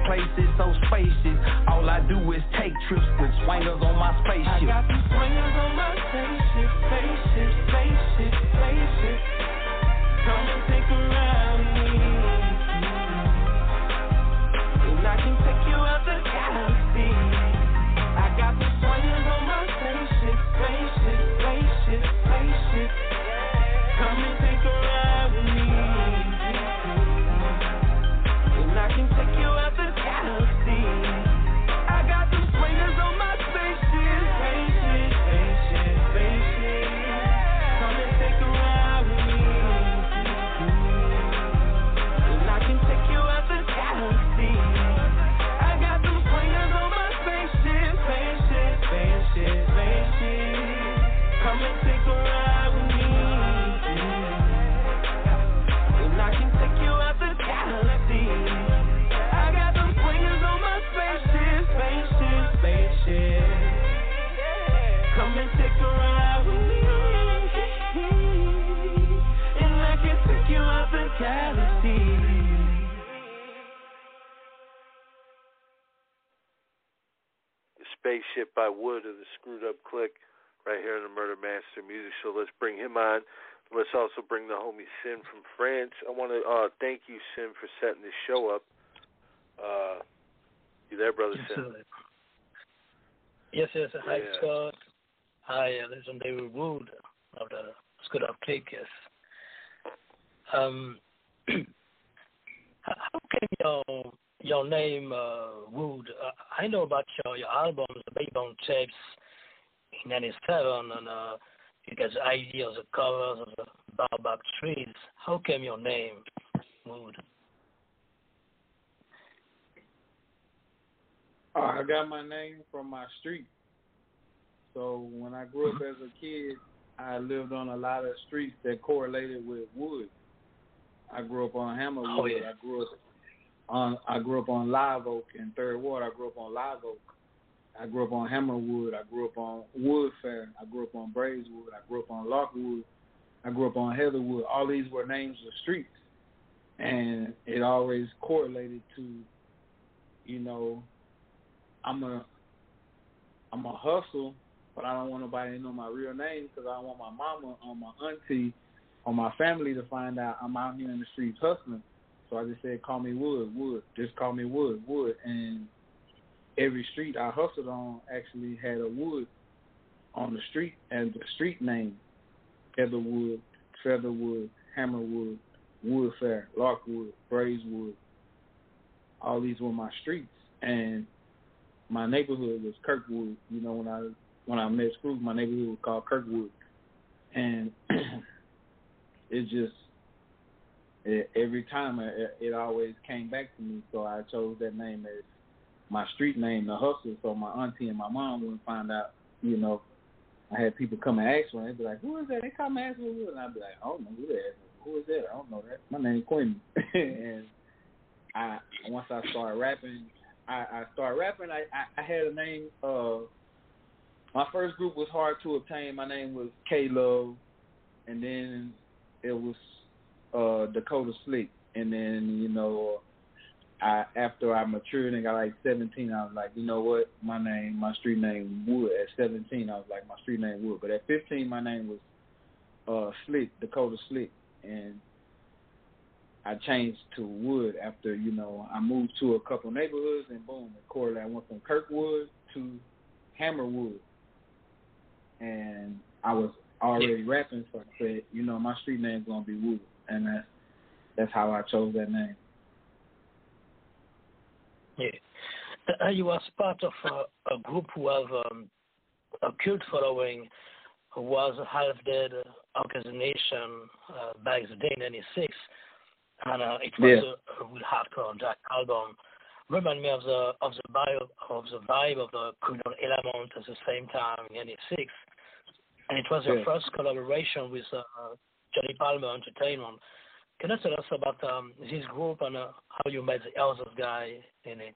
bracelets, my place is so spacious. All I do is take trips with swangers on my I homie Sin from France. I want to uh, thank you, Sin, for setting this show up. Uh, you there, brother Yes, Sin? sir. Yes, yes. Hi, Yeah. Scott. Hi, uh, this is David Wood of the Screwed Up Click, yes. Um, how how came your your name uh, Wood? Uh, I know about your your albums, the Baybone tapes in '97, and uh, you got the ideas, the covers of the baobab trees. How came your name Wood? Uh, I got my name from my street. So when I grew up as a kid, I lived on a lot of streets that correlated with wood. I grew up on Hammerwood. Oh, yeah. I grew up on I grew up on Live Oak and Third Ward. I grew up on Live Oak. I grew up on Hammerwood. I grew up on Woodfair. I grew up on Braeswood. I grew up on Lockwood. I grew up on Heatherwood. All these were names of streets, and it always correlated to, you know, I'm a, I'm a hustle, but I don't want nobody to know my real name because I don't want my mama or my auntie or my family to find out I'm out here in the streets hustling. So I just said, call me Wood, Wood. Just call me Wood, Wood. And every street I hustled on actually had a wood on the street and the street name. Heatherwood, Featherwood, Hammerwood, Woodfair, Lockwood, Braeswood. All these were my streets. And my neighborhood was Kirkwood. You know, when I when I met Screw, my neighborhood was called Kirkwood. And it just it, every time it, it always came back to me. So I chose that name as my street name, the Hustle. So my auntie and my mom wouldn't find out. You know, I had people come and ask me. They'd be like, "Who is that?" They come ask me, who and I'd be like, "I don't know who that is. Who is that? I don't know that. My name's Quentin." and I once I started rapping, I, I started rapping. I, I I had a name. Uh, my first group was hard to obtain. My name was K Love, and then it was uh Dakota Slick, and then you know, I after I matured and got like 17, I was like, you know what, my name, my street name Wood. At 17, I was like, my street name Wood. But at 15, my name was uh Slick, Dakota Slick, and I changed to Wood after you know I moved to a couple neighborhoods and boom, and correlated. I went from Kirkwood to Hammerwood, and I was already rapping, so I said, you know, my street name's gonna be Wood, and that's that's how I chose that name. Yeah. You was part of a, a group who have um, a cult following, who was half-dead organization uh, back in the day, 96, and uh, it was Yeah. a, a real hardcore Jack album. Remind me of the of the vibe of the vibe of the criminal element at the same time in '96, and it was your Yeah. first collaboration with uh, Johnny Palmer Entertainment. Can you tell us about um, this group and uh, how you met the other guy in it?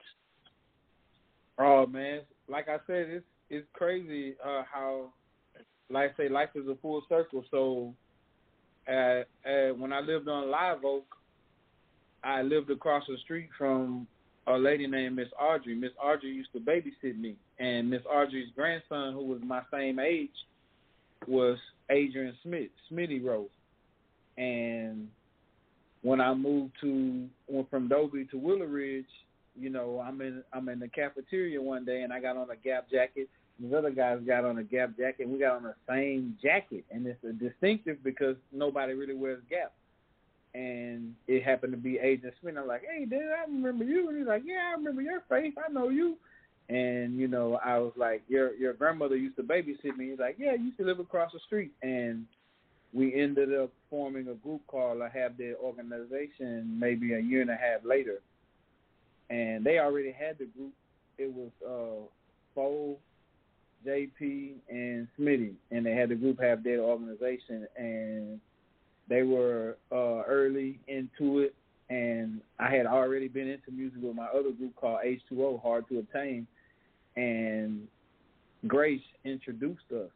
Oh man, like I said, it's it's crazy uh, how, like I say, life is a full circle. So, uh, uh, when I lived on Live Oak, I lived across the street from a lady named Miss Audrey. Miss Audrey used to babysit me, and Miss Audrey's grandson, who was my same age, was Adrian Smith, Smitty Rose. And when I moved to went from Dobie to Willow Ridge, you know, I'm in I'm in the cafeteria one day and I got on a Gap jacket. And the other guys got on a Gap jacket and we got on the same jacket and it's a distinctive because nobody really wears Gap. And it happened to be Adrian Smith. I'm like, hey, dude, I remember you. And he's like, yeah, I remember your face. I know you. And you know, I was like, your your grandmother used to babysit me. He's like, yeah, you used to live across the street. And we ended up forming a group called I Have Their Organization maybe a year and a half later. And they already had the group. It was uh Foe, JP, and Smitty. And they had the group have their organization and they were uh early into it and I had already been into music with my other group called H2O, Hard to Obtain. And Grace introduced us.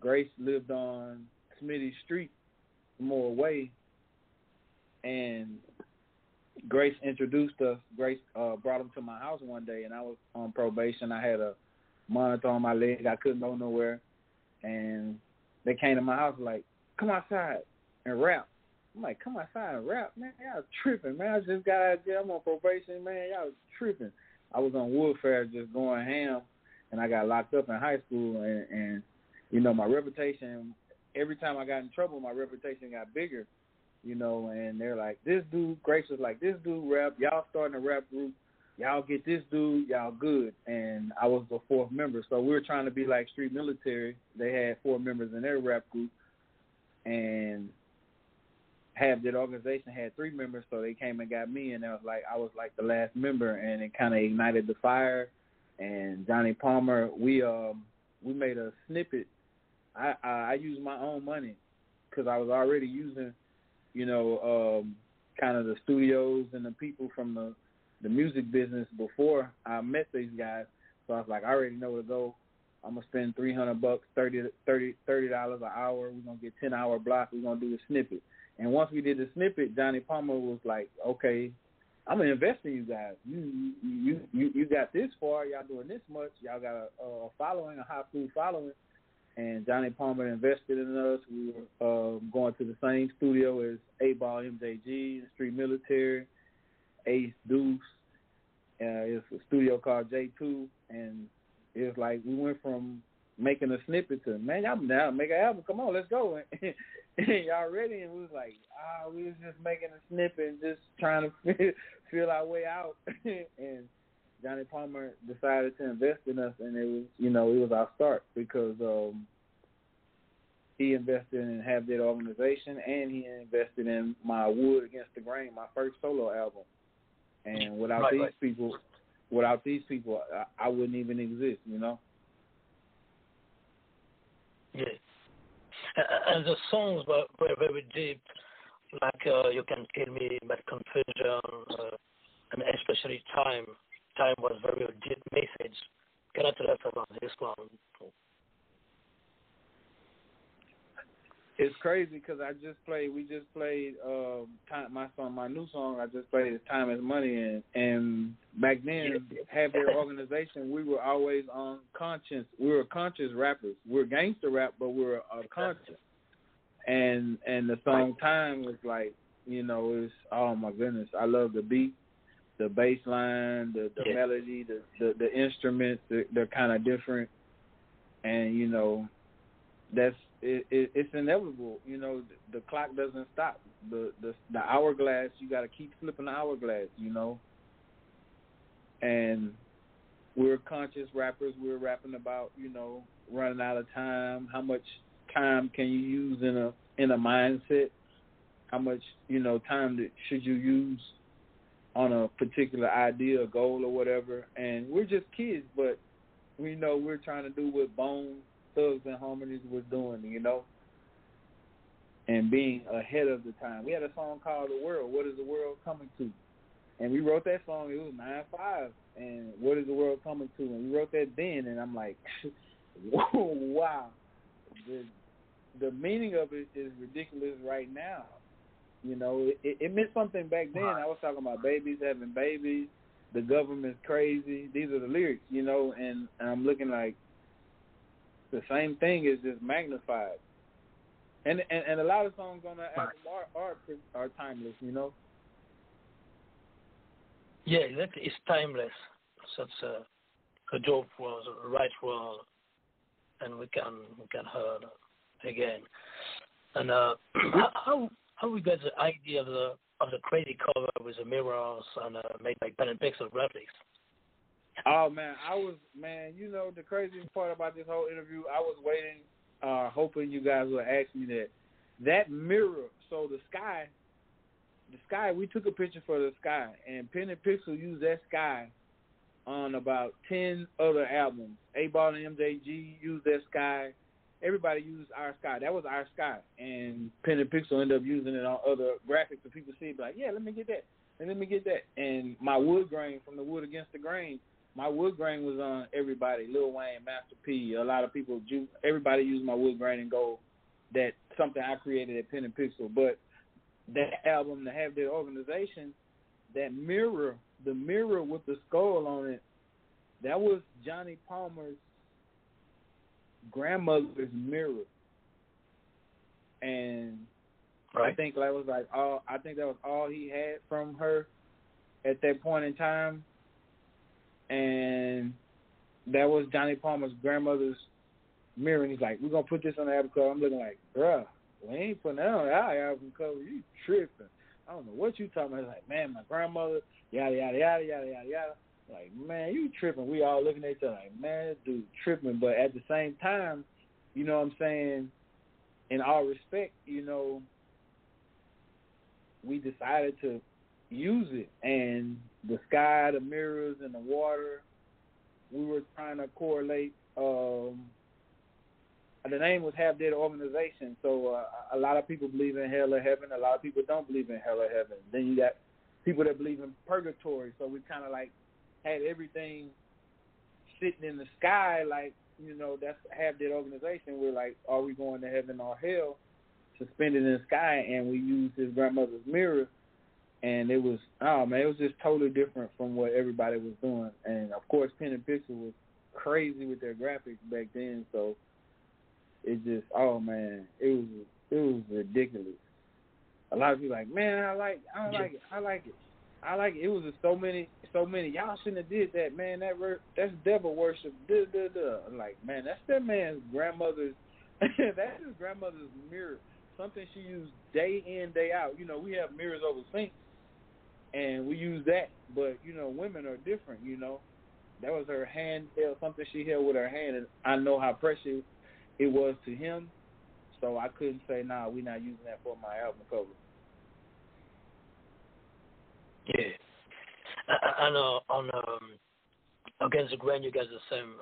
Grace lived on Smitty Street, more away, and Grace introduced us. Grace uh, brought him to my house one day, and I was on probation. I had a monitor on my leg. I couldn't go nowhere, and they came to my house like, "Come outside and rap." I'm like, "Come outside and rap, man! Y'all tripping, man! I just got out of jail. I'm on probation, man. Y'all tripping." I was on Woodfair just going ham, and I got locked up in high school, and, and you know my reputation. Every time I got in trouble, my reputation got bigger, you know. And they're like, "This dude, Grace was like, this dude rap. Y'all starting a rap group. Y'all get this dude. Y'all good." And I was the fourth member, so we were trying to be like Street Military. They had four members in their rap group, and have that organization had three members, so they came and got me, and I was like, I was like the last member, and it kind of ignited the fire. And Johnny Palmer, we um we made a snippet. I I, I used my own money because I was already using, you know, um kind of the studios and the people from the the music business before I met these guys. So I was like, I already know where to go. I'm gonna spend three hundred bucks, thirty thirty thirty dollars an hour. We're gonna get ten hour block. We're gonna do the snippet. And once we did the snippet, Johnny Palmer was like, okay, I'm gonna invest in you guys. You you you you got this far. Y'all doing this much. Y'all got a, a following, a high school following. And Johnny Palmer invested in us. We were uh, going to the same studio as 8Ball MJG, Street Military, Ace Deuce. Uh, it's a studio called J2, and it's like we went from making a snippet to man, y'all now make an album. Come on, let's go. And y'all ready? And we was like, ah, we was just making a snippet and just trying to feel our way out. and Johnny Palmer decided to invest in us, and it was you know it was our start because um, he invested in Have That Organization, and he invested in my Wood Against the Grain, my first solo album. And without Right, these right. people, without these people, I, I wouldn't even exist. You know. Yeah. And the songs were, were very deep, like uh, You Can Kill Me, Bad Confusion, uh, and especially Time. Time was very deep message. Can I tell us about this one? It's crazy because I just played. We just played um, time, my song, my new song. I just played "Time Is Money," and and back then, have their organization. We were always on conscience. We were conscious rappers. We were gangster rap, but we were uh, conscious. And and the song "Time" was like, you know, it's oh my goodness. I love the beat, the bass line, the the Yeah. melody, the the, the instruments. They're, they're kind of different, and you know, that's it, it, it's inevitable. You know, the, the clock doesn't stop. The the the hourglass, you got to keep flipping the hourglass. You know, and we're conscious rappers. We're rapping about you know running out of time. How much time can you use in a in a mindset? How much you know time that should you use on a particular idea, or goal, or whatever? And we're just kids, but we know we're trying to do what Bone Thugs and Harmonies was doing, you know, and being ahead of the time. We had a song called "The World." What is the world coming to? And we wrote that song. It was nine five. And what is the world coming to? And we wrote that then. And I'm like, wow, the the meaning of it is ridiculous right now. You know, it, it, it meant something back then. I was talking about babies having babies. The government's crazy. These are the lyrics, you know, and, and I'm looking like the same thing is just magnified. And and, and a lot of songs on that album are, are are timeless, you know. Yeah, exactly. It's timeless. Such a, a dope was a right word, and we can we can hear it again. And uh, how- how we got the idea of the of the crazy cover with the mirrors and uh, made by pen and pixel graphics? Oh man, I was man. You know the craziest part about this whole interview, I was waiting, uh, hoping you guys would ask me that. That mirror, so the sky, the sky. We took a picture for the sky, and Pen and Pixel used that sky on about ten other albums. 8Ball and MJG used that sky. Everybody used our sky. That was our sky, and Pen and Pixel ended up using it on other graphics. So people see, be like, yeah, let me get that, and let me get that. And my wood grain from the wood against the grain my wood grain was on everybody. Lil Wayne, Master P. A lot of people, everybody used my wood grain and gold. That something I created at Pen and Pixel. But that album to have their organization, that mirror, the mirror with the skull on it, that was Johnny Palmer's grandmother's mirror. And I think that was like all. I think that was all he had from her at that point in time and that was Johnny Palmer's grandmother's mirror. And he's like, "We're gonna put this on the album cover." I'm looking like, "Bruh, we ain't putting that on our album cover. You tripping? I don't know what you talking about." He's like, "Man, my grandmother, yada yada yada yada yada yada." Like, man, you tripping? We all looking at each other like, "Man, dude tripping." But at the same time, you know what I'm saying? In all respect, you know, we decided to use it and the sky, the mirrors and the water, we were trying to correlate um the name was Have Dead Organization, so uh, a lot of people believe in hell or heaven. A lot of people don't believe in hell or heaven. Then you got people that believe in purgatory. So we kind of like had everything sitting in the sky like you know that's half that organization. We're like, are we going to heaven or hell? Suspended in the sky, and we used his grandmother's mirror, and it was oh man, it was just totally different from what everybody was doing. And of course, Pen and Pixel was crazy with their graphics back then, so it just oh man, it was it was ridiculous. A lot of people like, man, I like I like it, I like it. I like it. Was just so many, so many. Y'all shouldn't have did that, man. That ver- that's devil worship. Duh, duh, duh. I'm like, man, that's that man's grandmother's. that's his grandmother's mirror. Something she used day in, day out. You know, we have mirrors over sinks, and we use that. But you know, women are different. You know, that was her hand held something she held with her hand, and I know how precious it was to him. So I couldn't say, nah, we're not using that for my album cover. Yeah. I, I on um, Against the Grain, you guys the same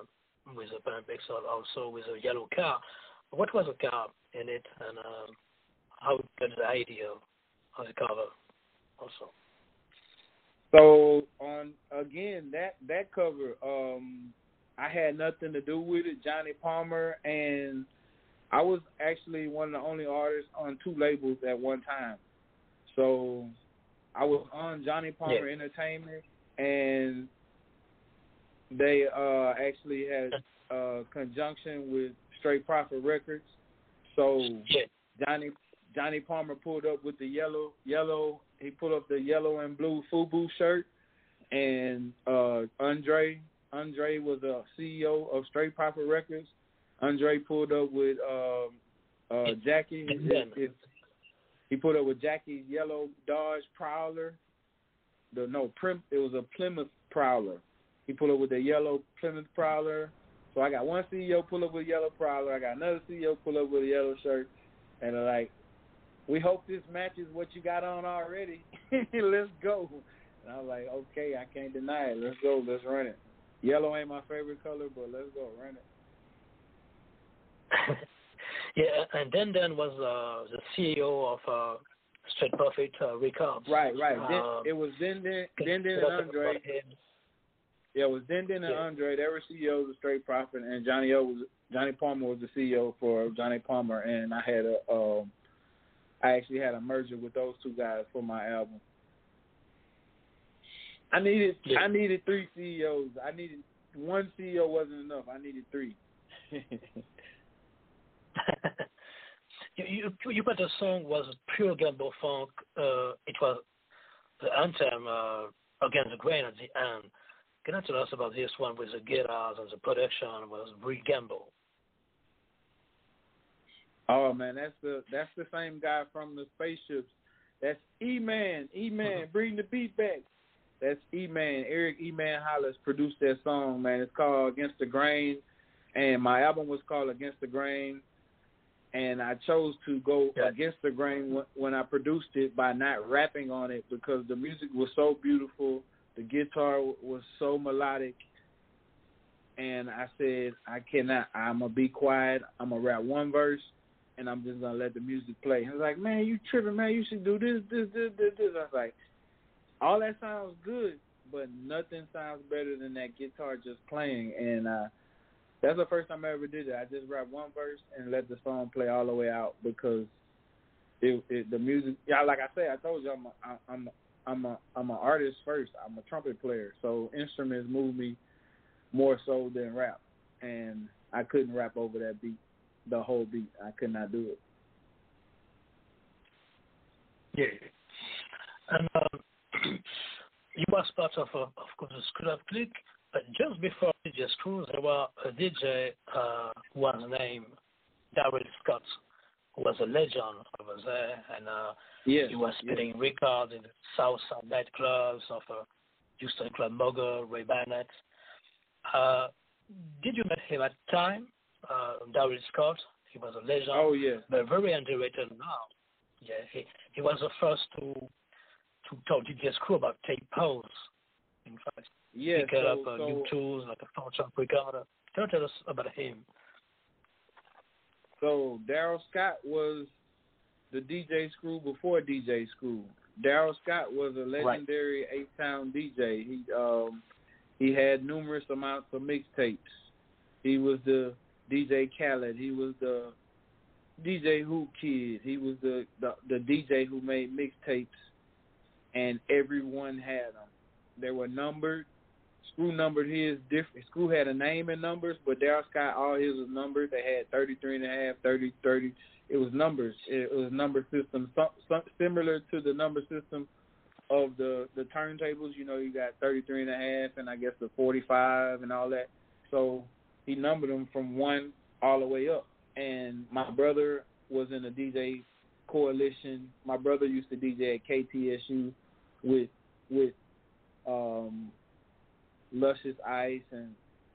with the Olympics, also with a yellow car. What was the car in it, and um, how got the idea of the cover also? So on again that that cover, um, I had nothing to do with it. Johnny Palmer and I was actually one of the only artists on two labels at one time. So I was on Johnny Palmer Yeah. Entertainment, and they uh actually had uh conjunction with Straight Profit Records. So Johnny Johnny Palmer pulled up with the yellow yellow. He pulled up the yellow and blue FUBU shirt, and uh Andre Andre was a CEO of Straight Profit Records. Andre pulled up with um uh Jackie. It- it- he put up with Jackie's yellow Dodge Prowler. The no Prim it was a Plymouth Prowler. He pulled up with the yellow Plymouth Prowler. So I got one CEO pull up with a yellow Prowler. I got another CEO pull up with a yellow shirt, and they're like, "We hope this matches what you got on already. Let's go." And I was like, "Okay, I can't deny it. Let's go. Let's run it. Yellow ain't my favorite color, but let's go run it." Yeah, and then then was uh, the CEO of uh, Straight Profit uh, Records. Right, right. Then, Um, it was then then then then and Andre. Yeah, it was Din Din and Yeah. Andre. They were CEOs of Straight Profit, and Johnny O was Johnny Palmer was the CEO for Johnny Palmer, and I had a um, I actually had a merger with those two guys for my album. I needed I needed three CEOs. I needed one CEO wasn't enough. I needed three. you, you you put the song was pure Gamble funk. Uh, it was the anthem uh, against the grain at the end. Can you tell us about this one with the guitars and the production was Gamble? Oh man, that's the that's the same guy from the spaceships. That's E Man. E Man, bring the beat back. That's E Man. Eric E Man Hollis produced that song, man. It's called Against the Grain, and my album was called Against the Grain. And I chose to go against the grain when, when I produced it by not rapping on it because the music was so beautiful, the guitar was so melodic, and I said I cannot. I'm gonna be quiet. I'm gonna rap one verse, and I'm just gonna let the music play. He was like, "Man, you tripping, man? You should do this, this, this, this, this." I was like, "All that sounds good, but nothing sounds better than that guitar just playing." And uh, that's the first time I ever did it. I just rapped one verse and let the song play all the way out because it, it the music. Yeah, like I said, I told you I'm a, I'm a, I'm a I'm an artist first. I'm a trumpet player, so instruments move me more so than rap, and I couldn't rap over that beat, the whole beat. I could not do it. Yeah. And um, you was part of, of course, of Click, just before DJ Screw, there was a DJ uh, who was named Daryl Scott, who was a legend over there, and uh, Yes, he was yes. spinning records in the South Side nightclubs of uh, Houston Club Mogul, Ray Barnett. Uh, did you meet him at the time, uh, Daryl Scott? He was a legend. Oh yeah. but very underrated now. Yeah, he he was the first to to talk to DJ Screw about tape pose. In fact, Yeah, he cut so- up uh, so- new tools like a phone shop recorder. Can you tell us about him? So Daryl Scott was the DJ Screw before DJ Screw. Daryl Scott was a legendary H Town DJ. He um he had numerous amounts of mixtapes. He was the DJ Khaled. He was the DJ Whoo Kid. He was the the, the DJ who made mixtapes, and everyone had them. They were numbered. Screw numbered his different. Screw had a name and numbers, but Daryl Scott all his was numbered. They had 33 and a half, 30, 30. It was numbers. It was number system, some, some, similar to the number system of the the turntables. You know, you got 33 and a half, and I guess the 45 and all that. So he numbered them from one all the way up. And my brother was in a DJ coalition. My brother used to DJ at KTSU with with um Luscious Ice and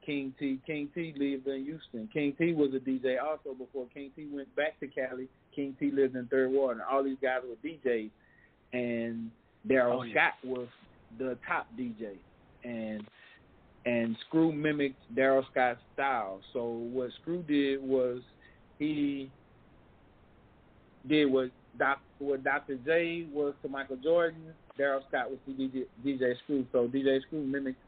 King T. King T lived in Houston. King T was a DJ also before King T went back to Cali. King T lived in Third Ward, and all these guys were DJs. And Daryl Oh, yeah. Scott was the top DJ, and and Screw mimicked Daryl Scott's style. So what Screw did was he did what Doc what Dr. J was to Michael Jordan. Daryl Scott was to DJ, DJ Screw. So DJ Screw mimicked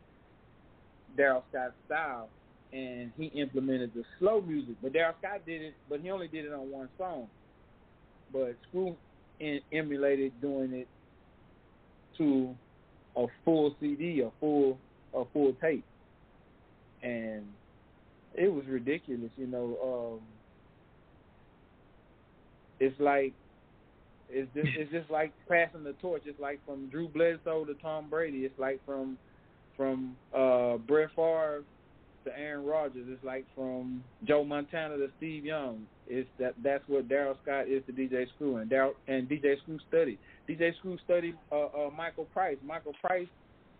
Daryl Scott's style, and he implemented the slow music. But Daryl Scott did it, but he only did it on one song. But Screw emulated doing it to a full CD, a full a full tape, and it was ridiculous. You know, um, it's like it's just it's just like passing the torch. It's like from Drew Bledsoe to Tom Brady. It's like from from uh, Brett Favre to Aaron Rodgers. It's like from Joe Montana to Steve Young. It's that that's what Daryl Scott is to DJ Screw and and DJ Screw studied. DJ Screw studied uh, uh, Michael Price. Michael Price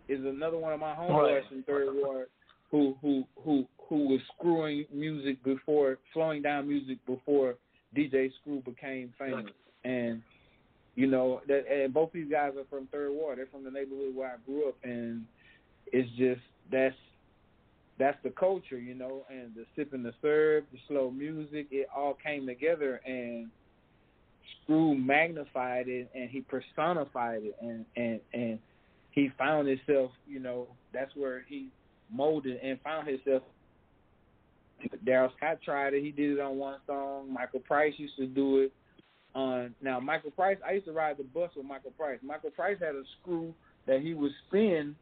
is another one of my homeboys Right. in Third Ward who who who who was screwing music before slowing down music before DJ Screw became famous. And you know that and both these guys are from Third Ward. They're from the neighborhood where I grew up, and it's just that's that's the culture, you know, and the sipping the serve, the slow music, it all came together and Screw magnified it and he personified it and and and he found himself, you know, that's where he molded and found himself. Daryl Scott tried it. He did it on one song. Michael Price used to do it on. Now Michael Price, I used to ride the bus with Michael Price. Michael Price had a screw that he would spin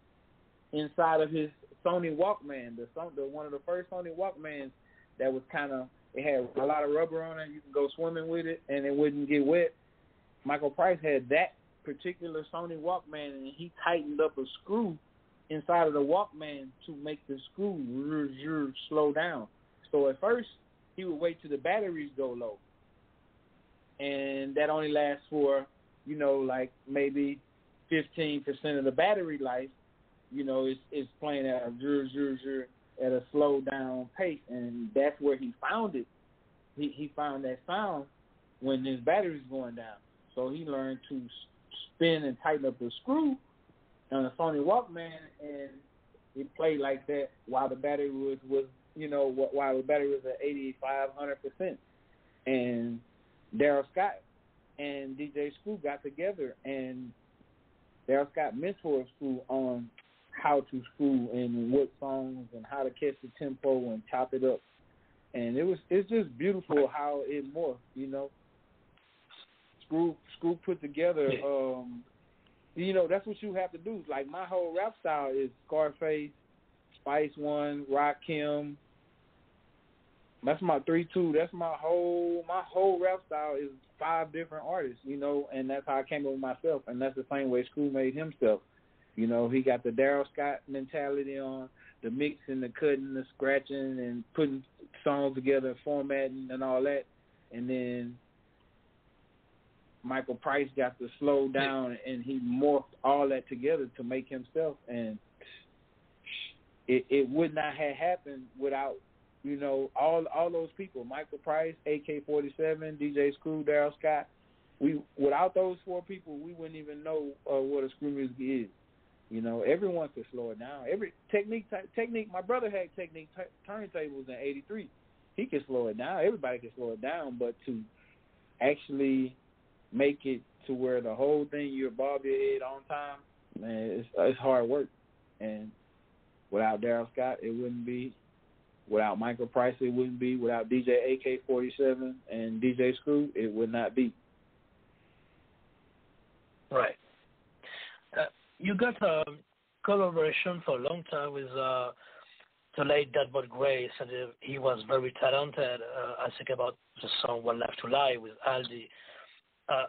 inside of his Sony Walkman, the the one of the first Sony Walkmans that was kind of it had a lot of rubber on it. You can go swimming with it and it wouldn't get wet. Michael Price had that particular Sony Walkman and he tightened up a screw inside of the Walkman to make the screw slow down. So at first he would wait till the batteries go low, and that only lasts for you know like maybe fifteen percent of the battery life. You know, it's playing at a zzz, zzz, zzz, at a slow down pace, and that's where he found it. He he found that sound when his battery's going down. So he learned to spin and tighten up the screw on a Sony Walkman, and it played like that while the battery was was you know while the battery was at eighty five hundred percent. And Daryl Scott and DJ Screw got together, and Daryl Scott mentored Screw on how to screw and what songs and how to catch the tempo and chop it up. And it was it's just beautiful how it morphed, you know. Screw Screw put together um you know, that's what you have to do. Like my whole rap style is Scarface, Spice One, Rock Rakim. That's my three two. That's my whole my whole rap style is five different artists, you know, and that's how I came up with myself and that's the same way Screw made himself. You know, he got the Daryl Scott mentality on the mixing, the cutting, the scratching, and putting songs together, formatting, and all that. And then Michael Price got to slow down, and he morphed all that together to make himself. And it, it would not have happened without, you know, all all those people: Michael Price, AK-47, DJ Screw, Daryl Scott. We without those four people, we wouldn't even know uh, what a screw music is. You know, everyone could slow it down. Every technique, technique. My brother had Technics t- turntables in '83. He could slow it down. Everybody can slow it down, but to actually make it to where the whole thing you bob your head on time, man, it's, it's hard work. And Without Daryl Scott, it wouldn't be. Without Michael Price, it wouldn't be. Without DJ AK47 and DJ Screw, it would not be. Right. You got a collaboration for a long time with uh, the late Deadwood Grace, and uh, he was very talented. Uh, I think about the song "One Life to Lie" with Aldi. Uh,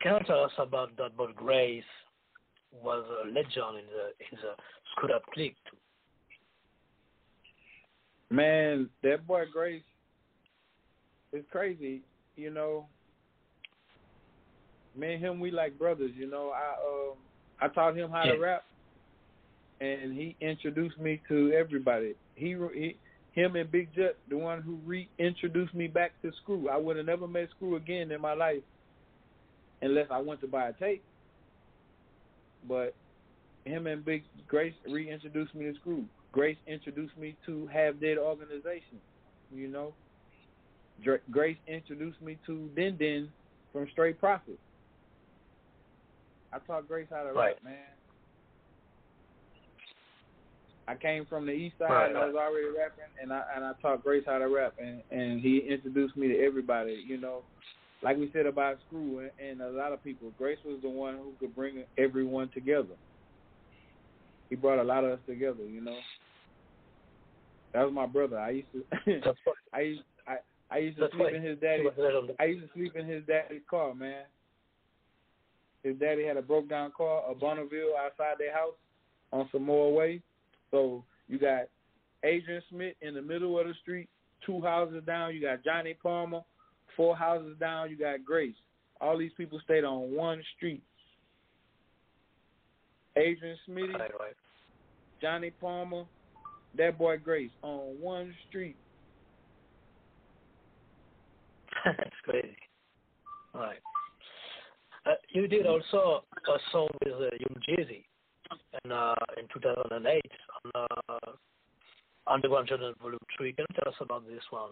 can you tell us about Deadwood Grace? Was a legend in the in the Up Click. Man, that boy Grace is crazy. You know, me and him, we like brothers. You know, I um, I taught him how Yeah. to rap, and he introduced me to everybody. He, he him and Big Jet, the one who reintroduced me back to Screw. I would have never met Screw again in my life unless I went to buy a tape. But him and Big Grace reintroduced me to Screw. Grace introduced me to Have Dead Organization. You know, Grace introduced me to Din Din from Straight Profit. I taught Grace how to Right. rap, man. I came from the east side Right, and I was already rapping and I and I taught Grace how to rap and and he introduced me to everybody, you know. Like we said about Screw and, and a lot of people, Grace was the one who could bring everyone together. He brought a lot of us together, you know. That was my brother. I used to I used I I used to that's sleep why in his he daddy's. I used to sleep in his daddy's car, man. His daddy had a broke down car, a Bonneville outside their house on Samoa Way. So you got Adrian Smith in the middle of the street, two houses down, you got Johnny Palmer, four houses down, you got Grace. All these people stayed on one street. Adrian Smitty, right. Johnny Palmer, that boy Grace on one street. That's crazy. Right. Uh, you did also a song with uh, Young Jeezy in uh, in 2008 on uh, Underground Journal Volume 3. Can you tell us about this one?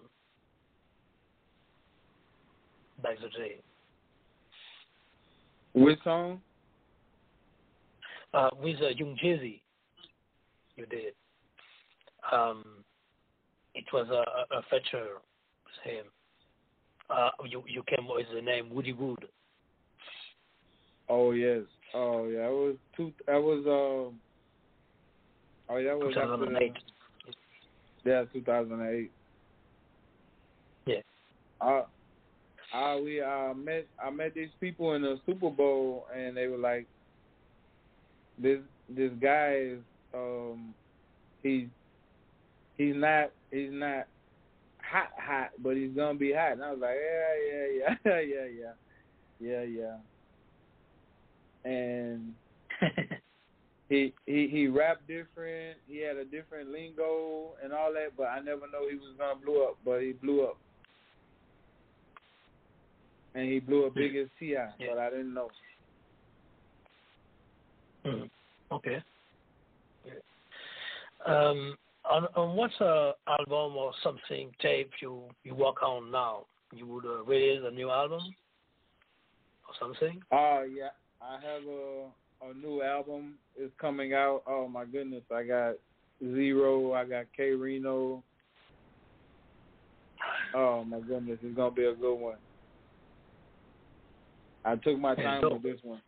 Back the day. Which song? Uh, with uh, Young Jeezy, you did. Um, it was a, a a feature with him. Uh, you you came with the name Woody Wood. Oh yes. Oh yeah. It was two. That was um. Oh yeah. That was after the- 2008. Yeah, 2008. Yeah. Uh, I we uh met. I met these people in the Super Bowl, and they were like, "This this guy is um, he's he's not he's not hot hot, but he's gonna be hot." And I was like, "Yeah, yeah, yeah, yeah, yeah, yeah, yeah." And he he he rapped different. He had a different lingo and all that, but I never know he was gonna blow up. But he blew up, and he blew up big as Ti. But I didn't know. Mhm. Okay. Um, on, on what's a album or something tape you you work on now? You would uh, release a new album or something? Oh yeah, I have a a new album is coming out. Oh my goodness, I got Z-Ro, I got K-Rino. Oh my goodness, it's gonna be a good one. I took my time with this one.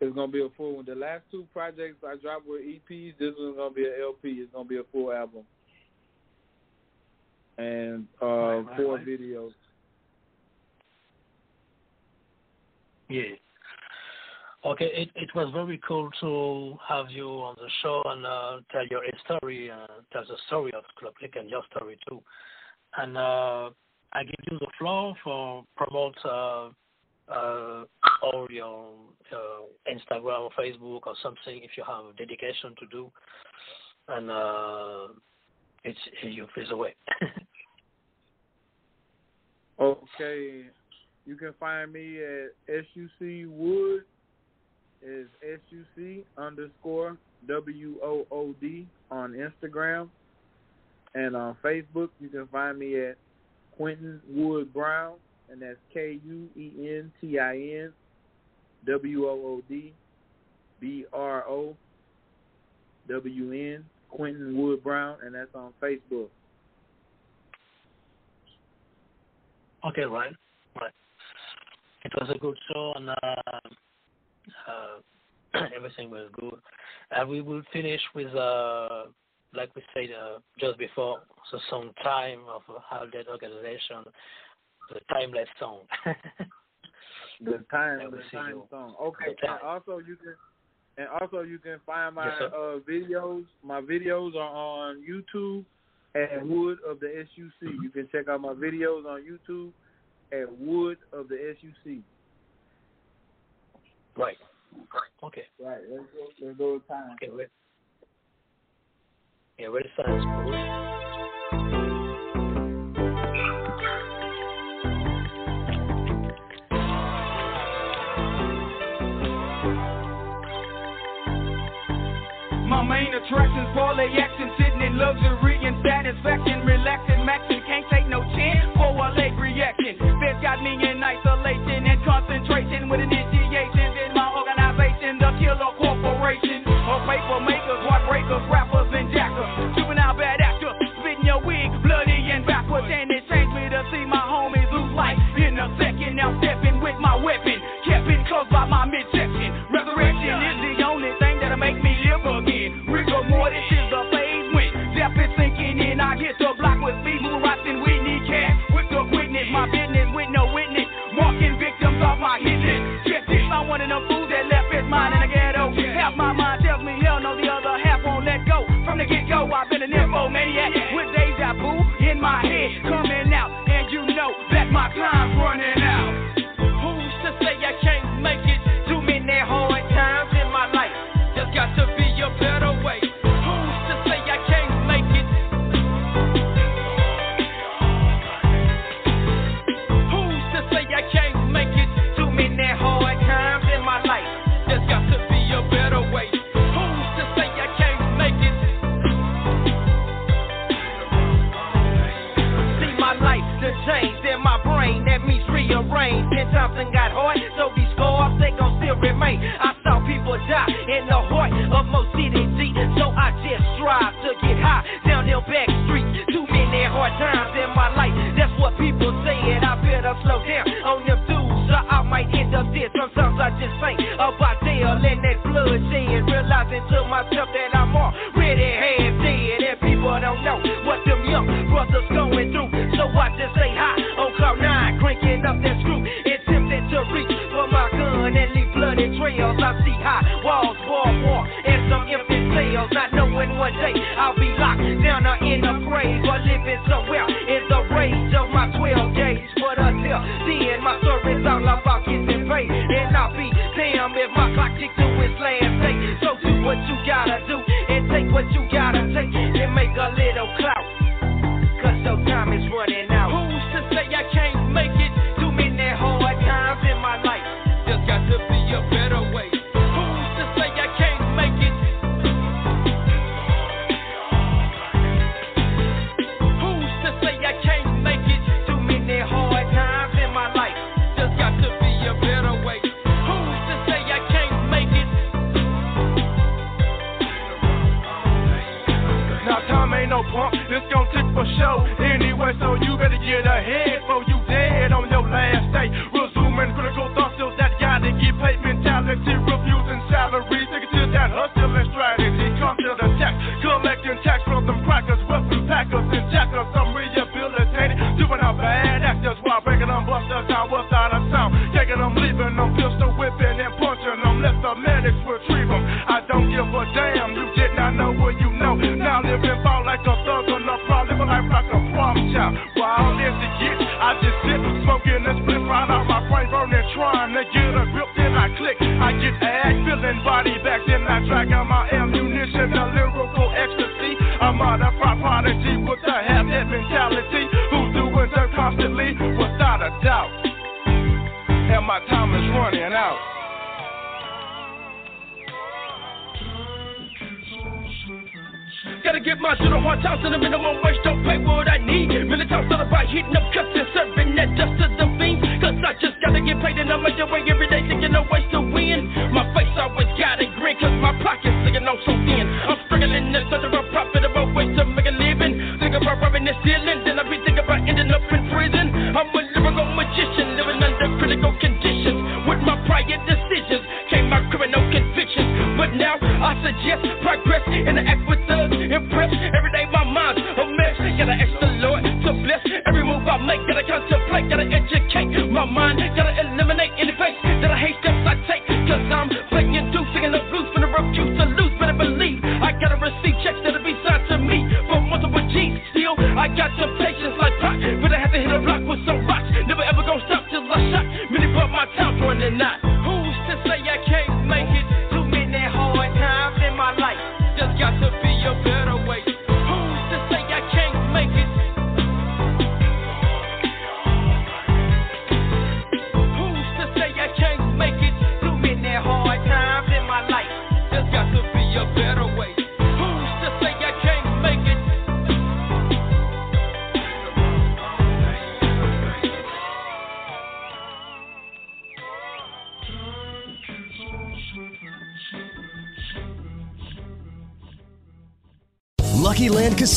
It's gonna be a full one. The last two projects I dropped were EPs. This one's gonna be an LP. It's gonna be a full album. And uh Right, four right. videos. Yeah. Okay, it it was very cool to have you on the show and uh, tell your story, uh, tell the story of Club Click and your story too. And uh, I give you the floor for promote uh, uh, or your uh, Instagram or Facebook or something if you have a dedication to do. And uh, it's you please away. Okay, you can find me at SUC Wood is SUC underscore WOOD on Instagram and on Facebook. You can find me at Kuentin Wood Brown, and that's K U E N T I N W O O D B R O W N Kuentin Wood Brown, and that's on Facebook. Okay, right, right. It was a good show, and. Uh uh, everything was good. And we will finish with, uh, like we said uh, just before, the song Time of How Dead Organization, the timeless song. the time, the time you. song. Okay, the time. also you can. And also, you can find my yes, uh, videos. My videos are on YouTube at Wood of the SUC. You can check out my videos on YouTube at Wood of the SUC. Right. Okay. Right. Let's go. Let's go time. Okay. Wait. yeah. Where the sun is. My main attractions, parlay action, sitting in luxury and satisfaction, relaxing, maxing, can't take no chance for a late reaction. This got me in isolation and concentration with initiations in my organization, the killer corporation. A paper makers, heartbreakers, rappers, and jackers. Juvenile bad actor, spitting your wig, bloody and backwards, and it changed me to see my homies lose life in a second. Now stepping with my weapon, kept morning, I'm trying to get a grip, then I click. I get ag, feeling body back, then I drag out my ammunition, the lyrical ecstasy. I'm out of prodigy with a half head mentality. Who's doing dirt constantly, without a doubt. And my time is running out. Gotta get my shit on in the minimum wage. Don't pay what I need. Million times thought heating up cups and serving that dust to the fiends. Cause I just gotta get paid and I'm on your way every day thinking of ways to win. My face always got a green cause my pocket's sitting on so thin. I'm struggling in search of a profitable way to make a living. Think about robbing the ceiling, then I be thinking about ending up in prison. I'm a liberal magician living under critical conditions with my prior decisions. Came my criminal convictions, but now I suggest progress and act with thugs impressed. Every day my mind's a mess. Gotta ask the Lord to bless every move I make. Gotta contemplate, gotta